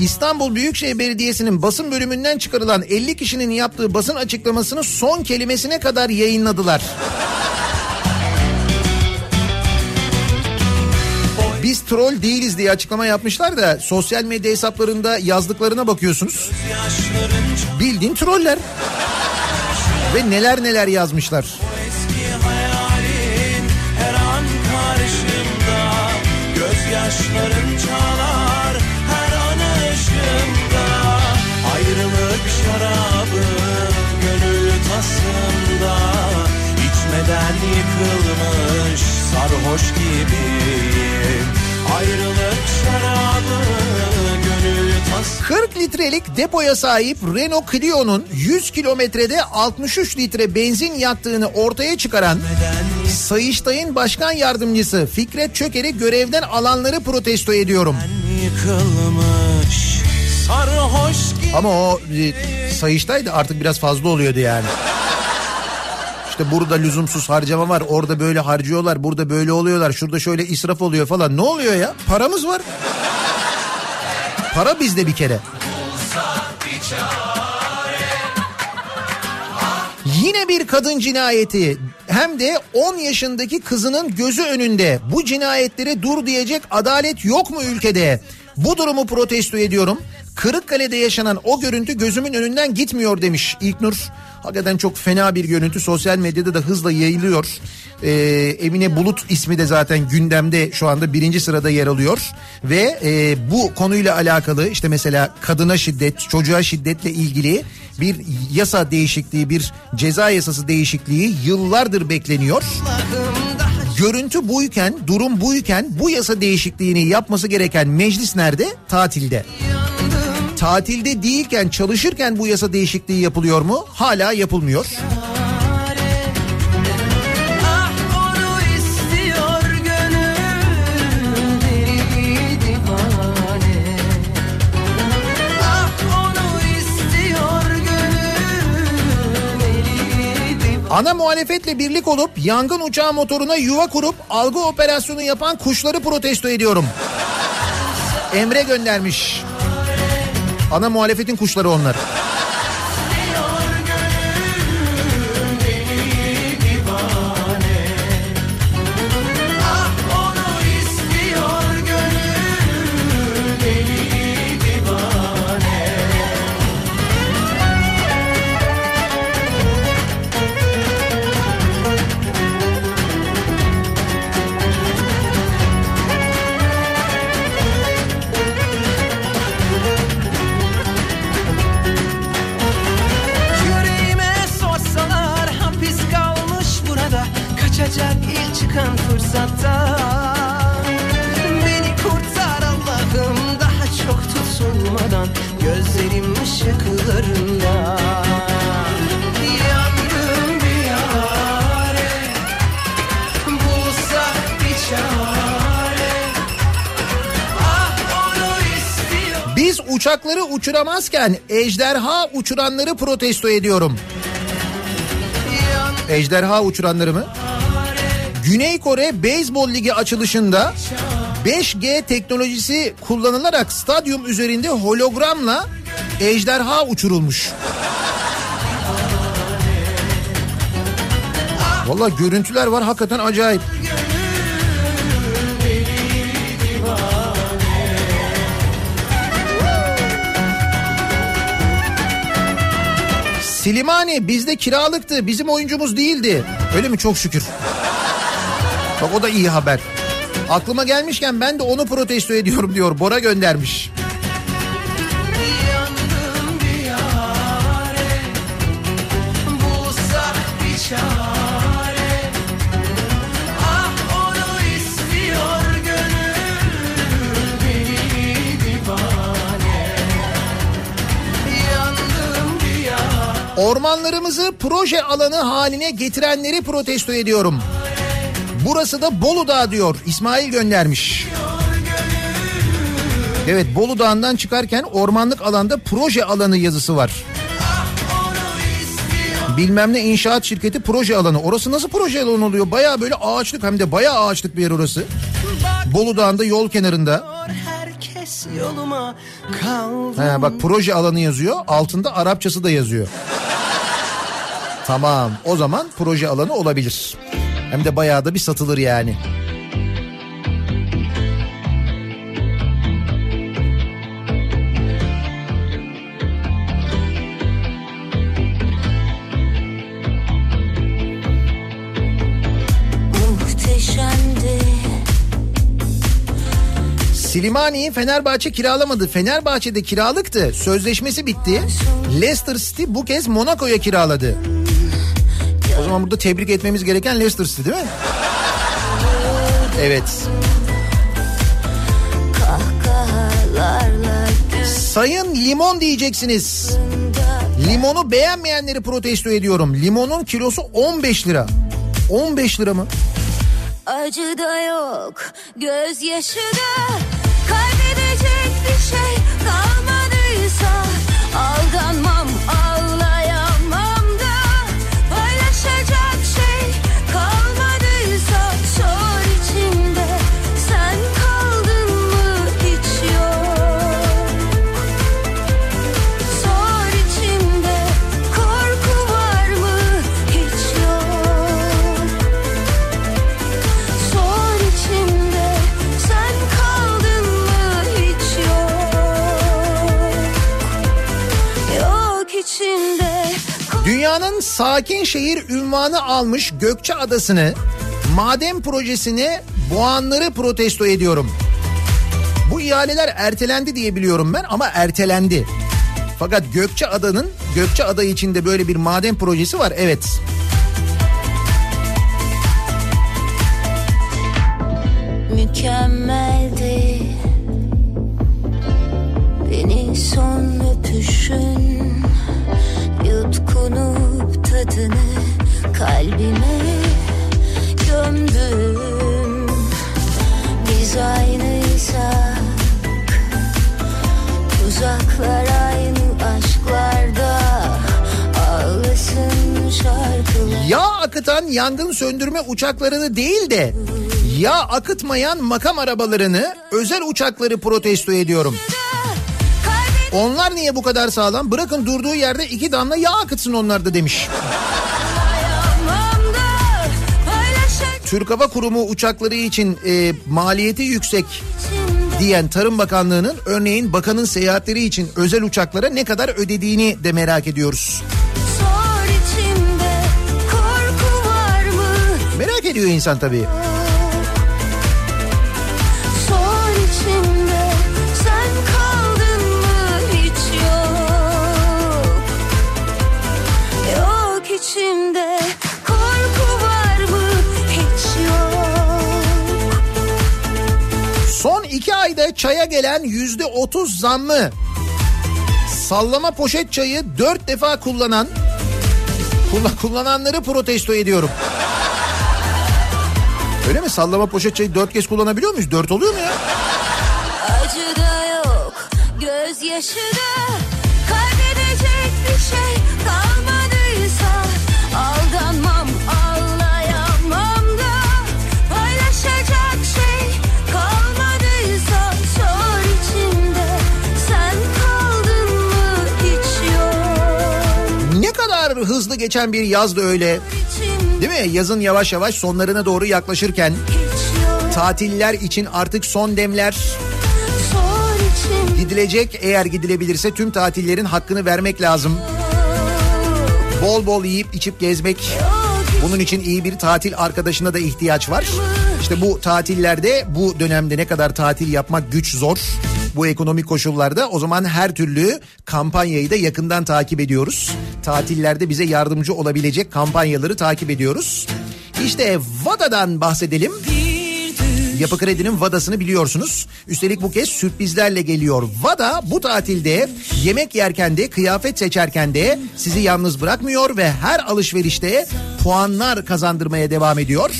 İstanbul Büyükşehir Belediyesi'nin basın bölümünden çıkarılan 50 kişinin yaptığı basın açıklamasını son kelimesine kadar yayınladılar. Biz troll değiliz diye açıklama yapmışlar da sosyal medya hesaplarında yazdıklarına bakıyorsunuz. Bildiğin troller. Ve neler neler yazmışlar. Yıkılmış sarhoş gibiyim Ayrılık şarabı gönül tasımda 40 litrelik depoya sahip Renault Clio'nun 100 kilometrede 63 litre benzin yaktığını ortaya çıkaran Sayıştay'ın başkan yardımcısı Fikret Çöker'i görevden alanları protesto ediyorum. Yıkılmış sarhoş gibi Ama o e, Sayıştay da artık biraz fazla oluyordu yani. İşte burada lüzumsuz harcama var. Orada böyle harcıyorlar. Burada böyle oluyorlar. Şurada şöyle israf oluyor falan. Ne oluyor ya? Paramız var. Para bizde bir kere. Yine bir kadın cinayeti hem de 10 yaşındaki kızının gözü önünde bu cinayetlere dur diyecek adalet yok mu ülkede? Bu durumu protesto ediyorum. Kırıkkale'de yaşanan o görüntü gözümün önünden gitmiyor demiş İlknur. Hakikaten çok fena bir görüntü sosyal medyada da hızla yayılıyor. Ee, Emine Bulut ismi de zaten gündemde şu anda birinci sırada yer alıyor. Ve e, bu konuyla alakalı işte mesela kadına şiddet, çocuğa şiddetle ilgili bir yasa değişikliği, bir ceza yasası değişikliği yıllardır bekleniyor. Görüntü buyken, durum buyken bu yasa değişikliğini yapması gereken meclis nerede? Tatilde. Tatilde değilken çalışırken bu yasa değişikliği yapılıyor mu? Hala yapılmıyor. Ana muhalefetle birlik olup yangın uçağı motoruna yuva kurup algı operasyonu yapan kuşları protesto ediyorum. Emre göndermiş. Ana muhalefetin kuşları onlar. Tutulmadan Gözlerim ışıklarında. Yandım bir yare Bulsak bir çare. Ah onu Biz uçakları uçuramazken ejderha uçuranları protesto ediyorum. Ejderha uçuranları mı? Güney Kore Beyzbol Ligi açılışında 5G teknolojisi kullanılarak stadyum üzerinde hologramla ejderha uçurulmuş. Valla görüntüler var hakikaten acayip. Silimani bizde kiralıktı bizim oyuncumuz değildi. Öyle mi çok şükür. Bak o da iyi haber. Aklıma gelmişken ben de onu protesto ediyorum diyor. Bora göndermiş. Ah Ormanlarımızı proje alanı haline getirenleri protesto ediyorum. Burası da Bolu Dağı diyor. İsmail göndermiş. Evet Bolu Dağı'ndan çıkarken ormanlık alanda proje alanı yazısı var. Bilmem ne inşaat şirketi proje alanı. Orası nasıl proje alanı oluyor? Baya böyle ağaçlık hem de baya ağaçlık bir yer orası. Bolu Dağı'nda yol kenarında. Yoluma He, bak proje alanı yazıyor. Altında Arapçası da yazıyor. tamam o zaman proje alanı olabilir. Hem de bayağı da bir satılır yani. Silimani'yi Fenerbahçe kiralamadı. Fenerbahçe'de kiralıktı. Sözleşmesi bitti. Leicester City bu kez Monaco'ya kiraladı. Zaman burada tebrik etmemiz gereken Leicester City değil mi? Evet. Sayın limon diyeceksiniz. Limonu beğenmeyenleri protesto ediyorum. Limonun kilosu 15 lira. 15 lira mı? Acı da yok, gözyaşı da Kaybedecek bir şey kalmadıysa Aldanmam, sakin şehir ünvanı almış Gökçe Adası'nı maden projesini boğanları protesto ediyorum. Bu ihaleler ertelendi diye biliyorum ben ama ertelendi. Fakat Gökçe Ada'nın Gökçe Ada içinde böyle bir maden projesi var evet. mükemmeldi Beni son öpüşün Yağ akıtan yangın söndürme uçaklarını değil de yağ akıtmayan makam arabalarını özel uçakları protesto ediyorum. Onlar niye bu kadar sağlam? Bırakın durduğu yerde iki damla yağ akıtsın onlar da demiş. Türk Hava Kurumu uçakları için e, maliyeti yüksek diyen Tarım Bakanlığı'nın örneğin bakanın seyahatleri için özel uçaklara ne kadar ödediğini de merak ediyoruz. Sor mı hiç yok? Son iki ayda çaya gelen yüzde otuz zammı. Sallama poşet çayı dört defa kullanan kullan- kullananları protesto ediyorum. Öyle mi? Sallama poşet çayı dört kez kullanabiliyor muyuz? Dört oluyor mu ya? Acı da yok, gözyaşı da Kaybedecek bir şey kalmadıysa Aldanmam, ağlayamam da Paylaşacak şey kalmadıysa Sor içinde sen kaldın mı hiç yok Ne kadar hızlı geçen bir yazdı öyle. Değil mi? Yazın yavaş yavaş sonlarına doğru yaklaşırken tatiller için artık son demler gidilecek eğer gidilebilirse tüm tatillerin hakkını vermek lazım. Bol bol yiyip içip gezmek. Bunun için iyi bir tatil arkadaşına da ihtiyaç var. İşte bu tatillerde bu dönemde ne kadar tatil yapmak güç zor. Bu ekonomik koşullarda o zaman her türlü kampanyayı da yakından takip ediyoruz. Tatillerde bize yardımcı olabilecek kampanyaları takip ediyoruz. İşte VADA'dan bahsedelim. Yapı Kredi'nin VADA'sını biliyorsunuz. Üstelik bu kez sürprizlerle geliyor. VADA bu tatilde yemek yerken de kıyafet seçerken de sizi yalnız bırakmıyor ve her alışverişte puanlar kazandırmaya devam ediyor.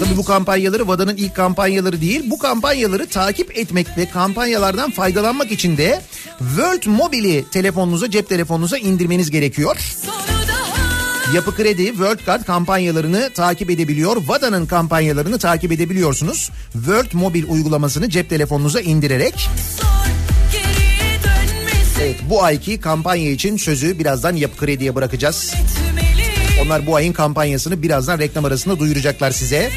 Tabii bu kampanyaları VADA'nın ilk kampanyaları değil. Bu kampanyaları takip etmek ve kampanyalardan faydalanmak için de World Mobile'i telefonunuza, cep telefonunuza indirmeniz gerekiyor. Yapı Kredi, World Card kampanyalarını takip edebiliyor. VADA'nın kampanyalarını takip edebiliyorsunuz. World Mobile uygulamasını cep telefonunuza indirerek. Evet bu ayki kampanya için sözü birazdan Yapı Kredi'ye bırakacağız. Onlar bu ayın kampanyasını birazdan reklam arasında duyuracaklar size.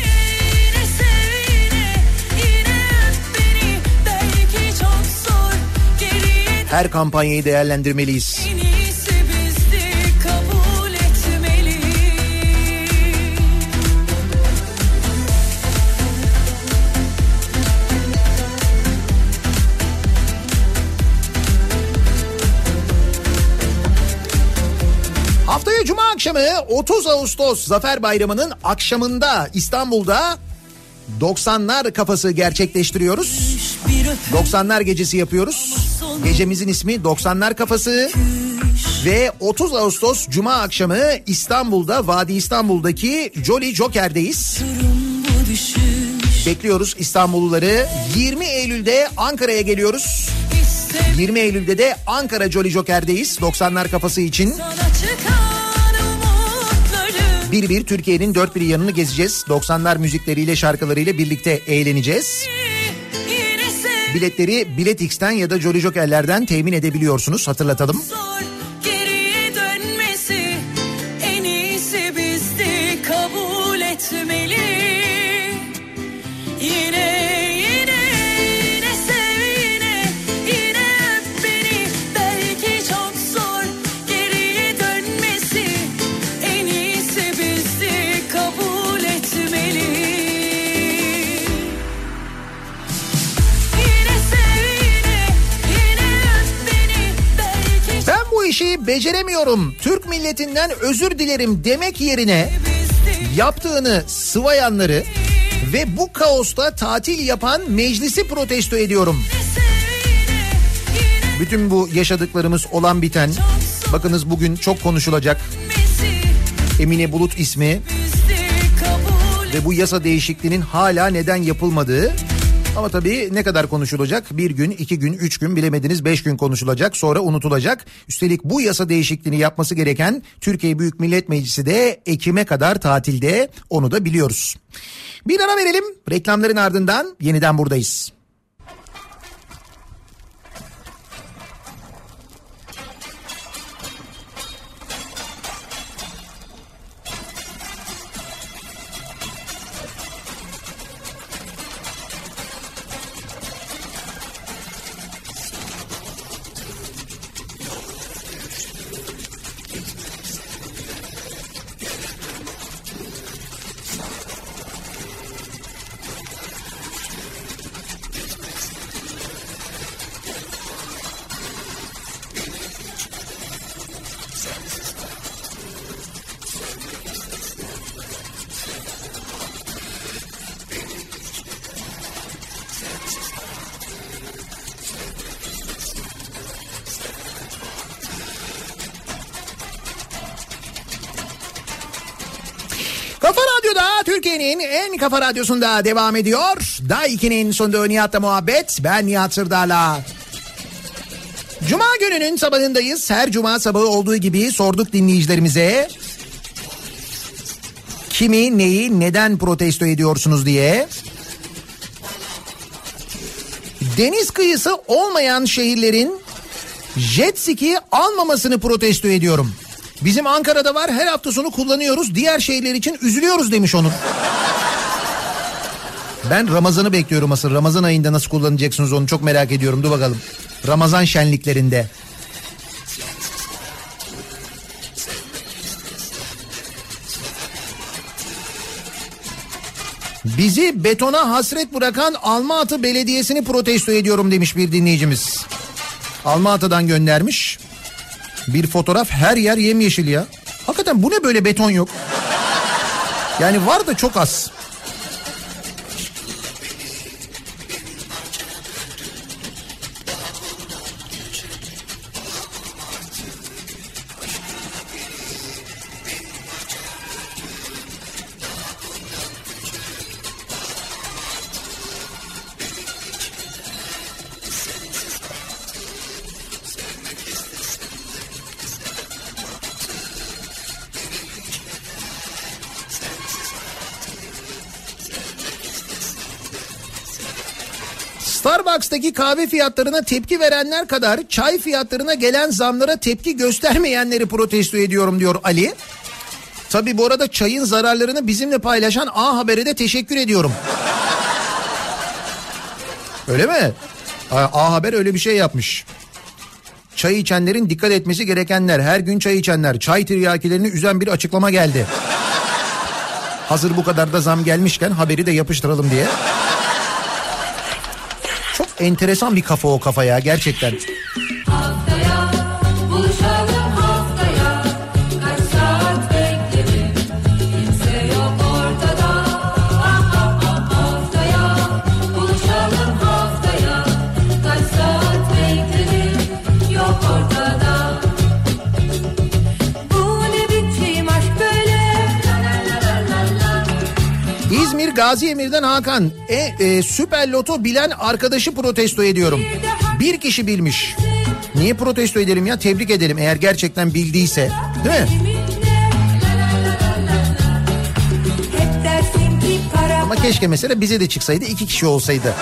Her kampanyayı değerlendirmeliyiz. Akşamı 30 Ağustos Zafer Bayramı'nın akşamında İstanbul'da 90'lar kafası gerçekleştiriyoruz. 90'lar gecesi yapıyoruz. Gecemizin ismi 90'lar kafası. Ve 30 Ağustos Cuma akşamı İstanbul'da Vadi İstanbul'daki Jolly Joker'deyiz. Bekliyoruz İstanbulluları. 20 Eylül'de Ankara'ya geliyoruz. 20 Eylül'de de Ankara Jolly Joker'deyiz 90'lar kafası için. Bir bir Türkiye'nin dört bir yanını gezeceğiz. 90'lar müzikleriyle şarkılarıyla birlikte eğleneceğiz. Biletleri Bilet X'ten ya da Jolly Joker'lerden temin edebiliyorsunuz hatırlatalım. Geriye işi beceremiyorum. Türk milletinden özür dilerim demek yerine yaptığını sıvayanları ve bu kaosta tatil yapan meclisi protesto ediyorum. Bütün bu yaşadıklarımız olan biten bakınız bugün çok konuşulacak Emine Bulut ismi ve bu yasa değişikliğinin hala neden yapılmadığı ama tabii ne kadar konuşulacak? Bir gün, iki gün, üç gün bilemediniz beş gün konuşulacak sonra unutulacak. Üstelik bu yasa değişikliğini yapması gereken Türkiye Büyük Millet Meclisi de Ekim'e kadar tatilde onu da biliyoruz. Bir ara verelim reklamların ardından yeniden buradayız. Türkiye'nin en kafa radyosunda devam ediyor. Daiki'nin sunduğu Nihat'la muhabbet. Ben Nihat Sırdar'la. Cuma gününün sabahındayız. Her cuma sabahı olduğu gibi sorduk dinleyicilerimize. Kimi, neyi, neden protesto ediyorsunuz diye. Deniz kıyısı olmayan şehirlerin jet ski almamasını protesto ediyorum. Bizim Ankara'da var her hafta sonu kullanıyoruz. Diğer şehirler için üzülüyoruz demiş onun. Ben Ramazan'ı bekliyorum asıl. Ramazan ayında nasıl kullanacaksınız onu çok merak ediyorum. Dur bakalım. Ramazan şenliklerinde. Bizi betona hasret bırakan Almaatı Belediyesi'ni protesto ediyorum demiş bir dinleyicimiz. Almatı'dan göndermiş. Bir fotoğraf her yer yemyeşil ya. Hakikaten bu ne böyle beton yok? Yani var da çok az. Starbucks'taki kahve fiyatlarına tepki verenler kadar çay fiyatlarına gelen zamlara tepki göstermeyenleri protesto ediyorum diyor Ali. Tabi bu arada çayın zararlarını bizimle paylaşan A Haber'e de teşekkür ediyorum. Öyle mi? A Haber öyle bir şey yapmış. Çay içenlerin dikkat etmesi gerekenler, her gün çay içenler, çay tiryakilerini üzen bir açıklama geldi. Hazır bu kadar da zam gelmişken haberi de yapıştıralım diye. Enteresan bir kafa o kafa ya gerçekten. Gazi Emir'den Hakan. E, e, süper loto bilen arkadaşı protesto ediyorum. Bir kişi bilmiş. Niye protesto edelim ya? Tebrik edelim eğer gerçekten bildiyse. Değil mi? Ama keşke mesela bize de çıksaydı iki kişi olsaydı.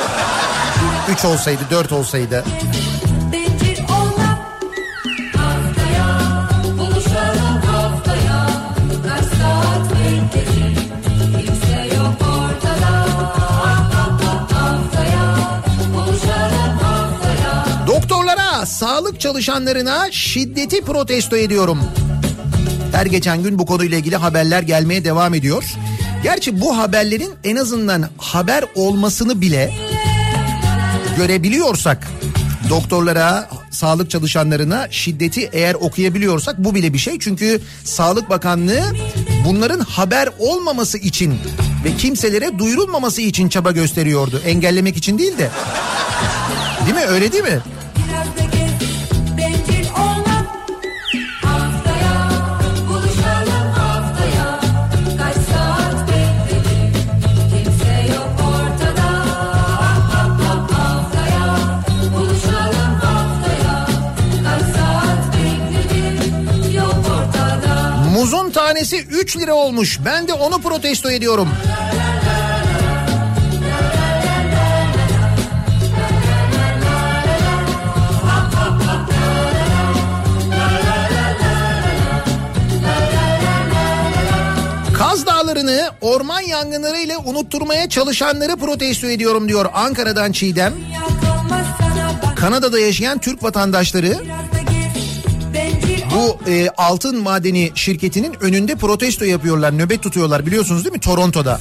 Üç olsaydı, dört olsaydı. Sağlık çalışanlarına şiddeti protesto ediyorum. Her geçen gün bu konuyla ilgili haberler gelmeye devam ediyor. Gerçi bu haberlerin en azından haber olmasını bile görebiliyorsak doktorlara, sağlık çalışanlarına şiddeti eğer okuyabiliyorsak bu bile bir şey. Çünkü Sağlık Bakanlığı bunların haber olmaması için ve kimselere duyurulmaması için çaba gösteriyordu. Engellemek için değil de. Değil mi? Öyle değil mi? Muzun tanesi 3 lira olmuş. Ben de onu protesto ediyorum. Kaz Dağları'nı orman yangınlarıyla unutturmaya çalışanları protesto ediyorum diyor Ankara'dan Çiğdem. Kanada'da yaşayan Türk vatandaşları bu e, altın madeni şirketinin önünde protesto yapıyorlar, nöbet tutuyorlar biliyorsunuz değil mi Toronto'da.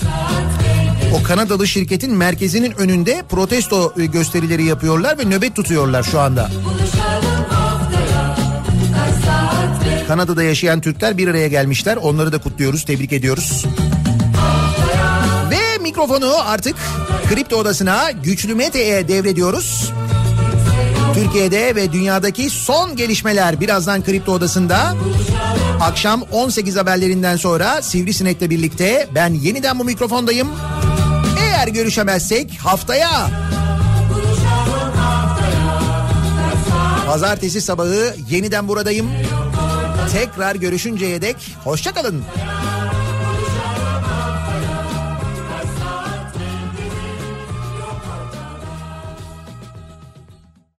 O Kanadalı şirketin merkezinin önünde protesto e, gösterileri yapıyorlar ve nöbet tutuyorlar şu anda. Kanada'da yaşayan Türkler bir araya gelmişler. Onları da kutluyoruz, tebrik ediyoruz. Ve mikrofonu artık Kripto Odası'na Güçlü Mete'ye devrediyoruz. Türkiye'de ve dünyadaki son gelişmeler birazdan Kripto Odası'nda. Akşam 18 haberlerinden sonra Sivrisinek'le birlikte ben yeniden bu mikrofondayım. Eğer görüşemezsek haftaya Pazartesi sabahı yeniden buradayım. Tekrar görüşünceye dek hoşçakalın.